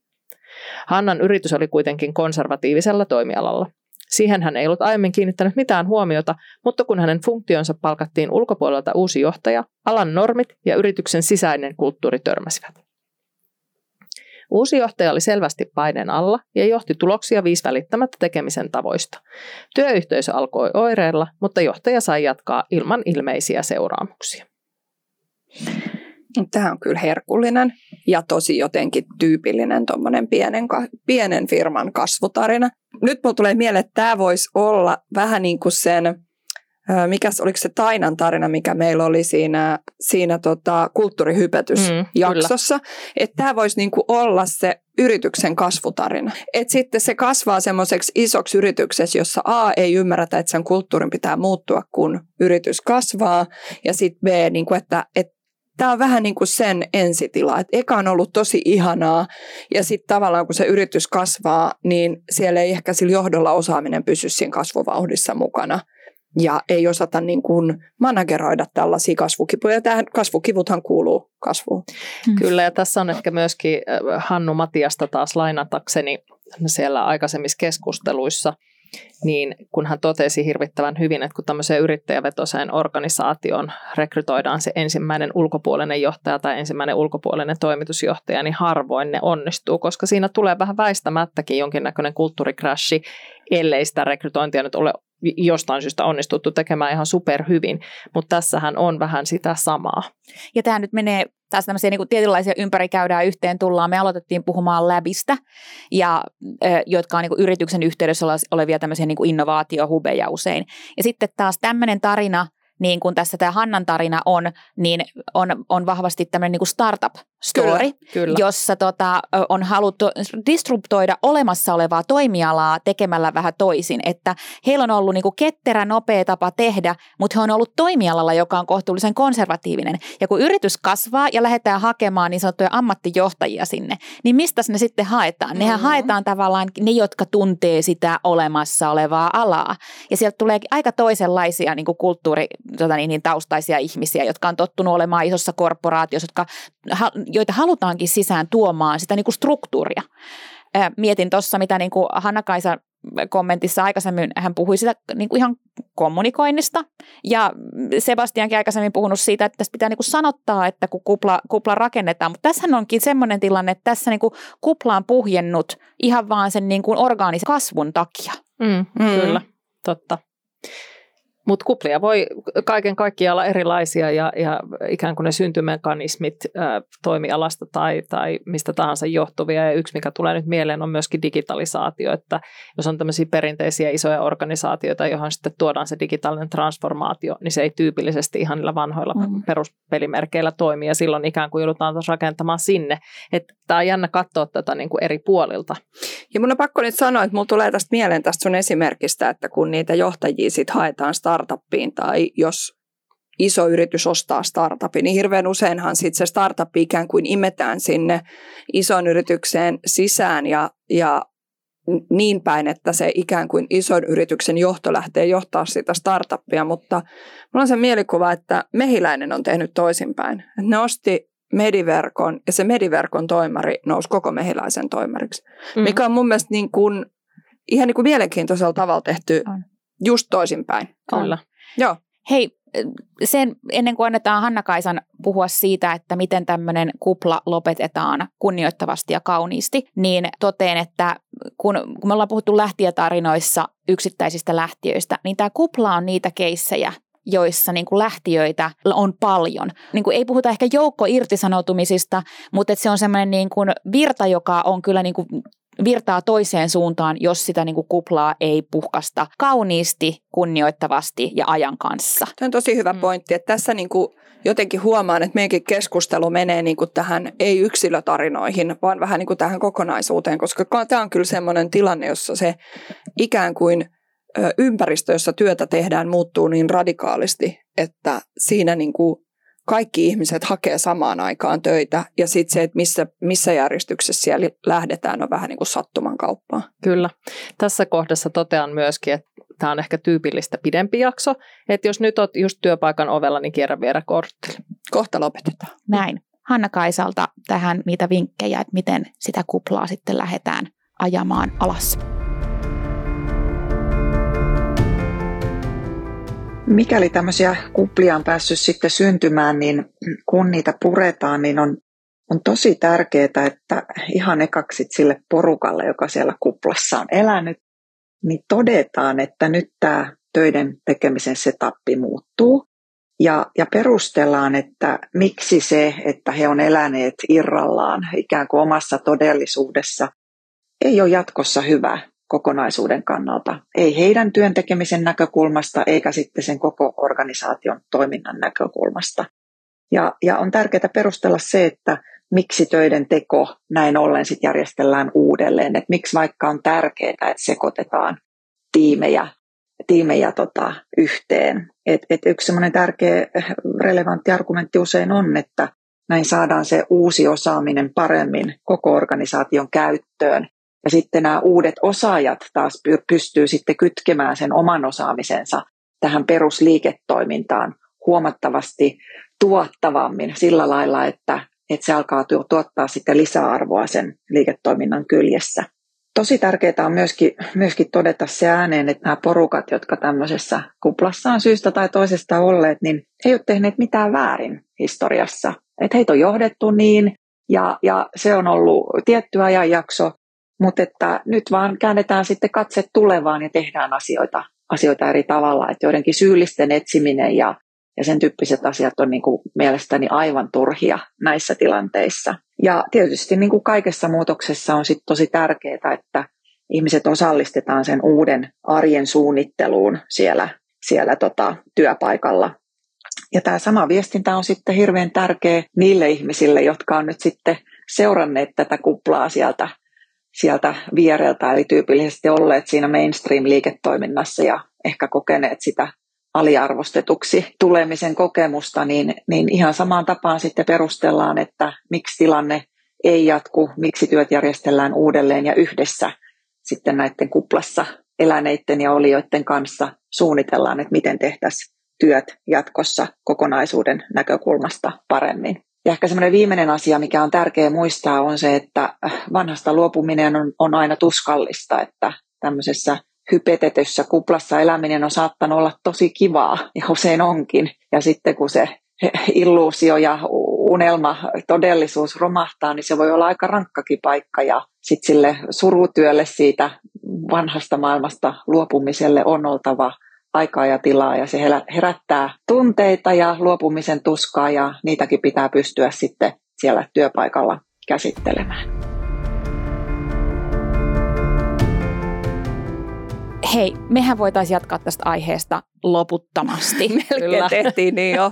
Hannan yritys oli kuitenkin konservatiivisella toimialalla. Siihen hän ei ollut aiemmin kiinnittänyt mitään huomiota, mutta kun hänen funktionsa palkattiin ulkopuolelta uusi johtaja, alan normit ja yrityksen sisäinen kulttuuri törmäsivät. Uusi johtaja oli selvästi paineen alla ja johti tuloksia viisi välittämättä tekemisen tavoista. Työyhteisö alkoi oireilla, mutta johtaja sai jatkaa ilman ilmeisiä seuraamuksia. Tämä on kyllä herkullinen ja tosi jotenkin tyypillinen pienen, pienen firman kasvutarina. Nyt mulle tulee mieleen, että tämä voisi olla vähän niin kuin sen, mikä oliko se Tainan tarina, mikä meillä oli siinä, siinä tota, kulttuurihypetysjaksossa. Mm, että tämä voisi niin kuin olla se yrityksen kasvutarina. Et sitten se kasvaa semmoiseksi isoksi yrityksessä, jossa A ei ymmärretä, että sen kulttuurin pitää muuttua, kun yritys kasvaa, ja sitten B, niin kuin, että, että tämä on vähän niin kuin sen ensitila, että eka on ollut tosi ihanaa ja sitten tavallaan kun se yritys kasvaa, niin siellä ei ehkä sillä johdolla osaaminen pysy siinä kasvuvauhdissa mukana ja ei osata niin kuin manageroida tällaisia kasvukipuja. Tähän kasvukivuthan kuuluu kasvuun. Hmm. Kyllä ja tässä on ehkä myöskin äh, Hannu Matiasta taas lainatakseni siellä aikaisemmissa keskusteluissa – niin kun hän totesi hirvittävän hyvin, että kun tämmöiseen yrittäjävetoiseen organisaatioon rekrytoidaan se ensimmäinen ulkopuolinen johtaja tai ensimmäinen ulkopuolinen toimitusjohtaja, niin harvoin ne onnistuu, koska siinä tulee vähän väistämättäkin jonkinnäköinen kulttuurikrashi, ellei sitä rekrytointia nyt ole jostain syystä onnistuttu tekemään ihan superhyvin, mutta tässähän on vähän sitä samaa. Ja tämä nyt menee taas tämmöisiä niin kuin tietynlaisia ympäri käydään yhteen tullaan. Me aloitettiin puhumaan läbistä, ja, jotka on niin kuin yrityksen yhteydessä olevia tämmöisiä niin kuin innovaatiohubeja usein. Ja sitten taas tämmöinen tarina – niin kuin tässä tämä Hannan tarina on, niin on, on vahvasti tämmöinen niin kuin startup-story, kyllä, kyllä. jossa tota, on haluttu disruptoida olemassa olevaa toimialaa tekemällä vähän toisin. Että heillä on ollut niin kuin ketterä, nopea tapa tehdä, mutta he on ollut toimialalla, joka on kohtuullisen konservatiivinen. Ja kun yritys kasvaa ja lähdetään hakemaan niin sanottuja ammattijohtajia sinne, niin mistä ne sitten haetaan? Nehän mm-hmm. haetaan tavallaan ne, jotka tuntee sitä olemassa olevaa alaa. Ja sieltä tulee aika toisenlaisia niin kuin kulttuuri tota niin, niin taustaisia ihmisiä, jotka on tottunut olemaan isossa korporaatiossa, jotka, joita halutaankin sisään tuomaan sitä niin kuin struktuuria. Mietin tuossa, mitä niin kuin Hanna-Kaisa kommentissa aikaisemmin hän puhui sitä niin kuin ihan kommunikoinnista. Ja Sebastiankin aikaisemmin puhunut siitä, että tässä pitää niin kuin sanottaa, että kun kupla, kupla rakennetaan. Mutta tässä onkin semmoinen tilanne, että tässä niin kuin kupla on puhjennut ihan vaan sen niin kuin orgaanisen kasvun takia. Mm, mm. Kyllä, totta. Mutta kuplia voi kaiken kaikkiaan olla erilaisia ja, ja ikään kuin ne syntymekanismit ä, toimialasta tai, tai mistä tahansa johtuvia. Ja yksi, mikä tulee nyt mieleen, on myöskin digitalisaatio, että jos on tämmöisiä perinteisiä isoja organisaatioita, johon sitten tuodaan se digitaalinen transformaatio, niin se ei tyypillisesti ihan niillä vanhoilla mm. peruspelimerkeillä toimi ja silloin ikään kuin joudutaan taas rakentamaan sinne. Että tämä on jännä katsoa tätä niin kuin eri puolilta. Ja mun on pakko nyt sanoa, että mulla tulee tästä mieleen tästä sun esimerkistä, että kun niitä johtajia sitten haetaan startuppiin tai jos iso yritys ostaa startupin, niin hirveän useinhan sitten se startup ikään kuin imetään sinne ison yritykseen sisään ja, ja niin päin, että se ikään kuin ison yrityksen johto lähtee johtaa sitä startuppia, mutta mulla on se mielikuva, että mehiläinen on tehnyt toisinpäin. Ne osti mediverkon ja se mediverkon toimari nousi koko mehiläisen toimariksi, mm. mikä on mun mielestä niin kuin, ihan niin kuin mielenkiintoisella tavalla tehty. Just toisinpäin. Kyllä. Joo. Hei, sen, ennen kuin annetaan Hanna-Kaisan puhua siitä, että miten tämmöinen kupla lopetetaan kunnioittavasti ja kauniisti, niin toteen, että kun, kun me ollaan puhuttu lähtijätarinoissa yksittäisistä lähtiöistä, niin tämä kupla on niitä keissejä, joissa niin kuin lähtiöitä on paljon. Niin kuin ei puhuta ehkä joukko irtisanoutumisista, mutta että se on semmoinen niin kuin virta, joka on kyllä niin kuin virtaa toiseen suuntaan, jos sitä niin kuin kuplaa ei puhkasta kauniisti, kunnioittavasti ja ajan kanssa. Tämä on tosi hyvä mm. pointti, että tässä niin kuin jotenkin huomaan, että meidänkin keskustelu menee niin kuin tähän ei yksilötarinoihin, vaan vähän niin kuin tähän kokonaisuuteen, koska tämä on kyllä sellainen tilanne, jossa se ikään kuin ympäristö, jossa työtä tehdään, muuttuu niin radikaalisti, että siinä niin kuin kaikki ihmiset hakee samaan aikaan töitä ja sitten se, että missä, missä järjestyksessä siellä lähdetään, on vähän niin kuin sattuman kauppaa. Kyllä. Tässä kohdassa totean myöskin, että tämä on ehkä tyypillistä pidempi jakso, että jos nyt olet just työpaikan ovella, niin kierrä vielä kortteli. Kohta lopetetaan. Näin. Hanna Kaisalta tähän niitä vinkkejä, että miten sitä kuplaa sitten lähdetään ajamaan alas. Mikäli tämmöisiä kuplia on päässyt sitten syntymään, niin kun niitä puretaan, niin on, on tosi tärkeää, että ihan ekaksi sille porukalle, joka siellä kuplassa on elänyt, niin todetaan, että nyt tämä töiden tekemisen setappi muuttuu. Ja, ja perustellaan, että miksi se, että he on eläneet irrallaan ikään kuin omassa todellisuudessa, ei ole jatkossa hyvä kokonaisuuden kannalta. Ei heidän työntekemisen näkökulmasta eikä sitten sen koko organisaation toiminnan näkökulmasta. Ja, ja on tärkeää perustella se, että miksi töiden teko näin ollen sit järjestellään uudelleen. Että miksi vaikka on tärkeää, että sekoitetaan tiimejä, tiimejä tota, yhteen. Et, et yksi tärkeä relevantti argumentti usein on, että näin saadaan se uusi osaaminen paremmin koko organisaation käyttöön ja sitten nämä uudet osaajat taas pystyy sitten kytkemään sen oman osaamisensa tähän perusliiketoimintaan huomattavasti tuottavammin sillä lailla, että, että se alkaa tuottaa sitten lisäarvoa sen liiketoiminnan kyljessä. Tosi tärkeää on myöskin, myöskin todeta se ääneen, että nämä porukat, jotka tämmöisessä kuplassa on syystä tai toisesta olleet, niin he ei ole tehneet mitään väärin historiassa. Että heitä on johdettu niin, ja, ja se on ollut tietty ajanjakso, mutta että nyt vaan käännetään sitten katse tulevaan ja tehdään asioita, asioita eri tavalla. Että joidenkin syyllisten etsiminen ja, ja sen tyyppiset asiat on niin kuin mielestäni aivan turhia näissä tilanteissa. Ja tietysti niin kuin kaikessa muutoksessa on sitten tosi tärkeää, että ihmiset osallistetaan sen uuden arjen suunnitteluun siellä, siellä tota, työpaikalla. Ja tämä sama viestintä on sitten hirveän tärkeä niille ihmisille, jotka on nyt sitten seuranneet tätä kuplaa sieltä sieltä viereltä, eli tyypillisesti olleet siinä mainstream-liiketoiminnassa ja ehkä kokeneet sitä aliarvostetuksi tulemisen kokemusta, niin, niin ihan samaan tapaan sitten perustellaan, että miksi tilanne ei jatku, miksi työt järjestellään uudelleen ja yhdessä sitten näiden kuplassa eläneiden ja olijoiden kanssa suunnitellaan, että miten tehtäisiin työt jatkossa kokonaisuuden näkökulmasta paremmin. Ja ehkä semmoinen viimeinen asia, mikä on tärkeä muistaa, on se, että vanhasta luopuminen on, on aina tuskallista, että tämmöisessä hypetetyssä kuplassa eläminen on saattanut olla tosi kivaa, ja usein onkin. Ja sitten kun se illuusio ja unelma, todellisuus romahtaa, niin se voi olla aika rankkakin paikka. Ja sitten sille surutyölle siitä vanhasta maailmasta luopumiselle on oltava aikaa ja tilaa ja se herättää tunteita ja luopumisen tuskaa ja niitäkin pitää pystyä sitten siellä työpaikalla käsittelemään. Hei, mehän voitaisiin jatkaa tästä aiheesta loputtomasti. Melkein tehtiin niin jo.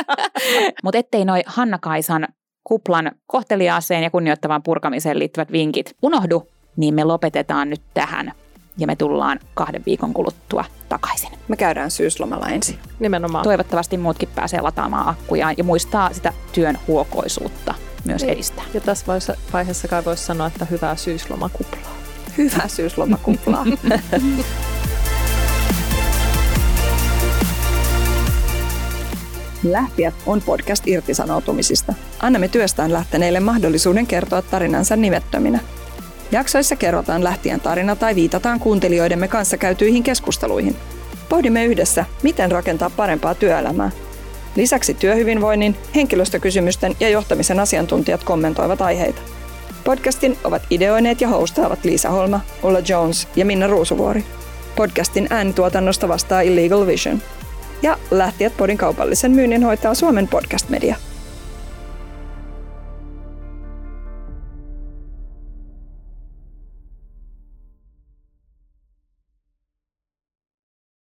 Mutta ettei noi Hanna-Kaisan kuplan kohteliaaseen ja kunnioittavaan purkamiseen liittyvät vinkit unohdu, niin me lopetetaan nyt tähän ja me tullaan kahden viikon kuluttua takaisin. Me käydään syyslomalla ensin. Nimenomaan. Toivottavasti muutkin pääsee lataamaan akkujaan ja muistaa sitä työn huokoisuutta myös niin. edistää. Ja tässä vaiheessa kai voisi sanoa, että hyvää syyslomakuplaa. Hyvää syyslomakuplaa. Lähtijät on podcast irtisanoutumisista. Annamme työstään lähteneille mahdollisuuden kertoa tarinansa nimettöminä. Jaksoissa kerrotaan lähtien tarina tai viitataan kuuntelijoidemme kanssa käytyihin keskusteluihin. Pohdimme yhdessä, miten rakentaa parempaa työelämää. Lisäksi työhyvinvoinnin, henkilöstökysymysten ja johtamisen asiantuntijat kommentoivat aiheita. Podcastin ovat ideoineet ja hostaavat Liisa Holma, Ulla Jones ja Minna Ruusuvuori. Podcastin äänituotannosta vastaa Illegal Vision. Ja Lähtijät podin kaupallisen myynnin hoitaa Suomen podcast media.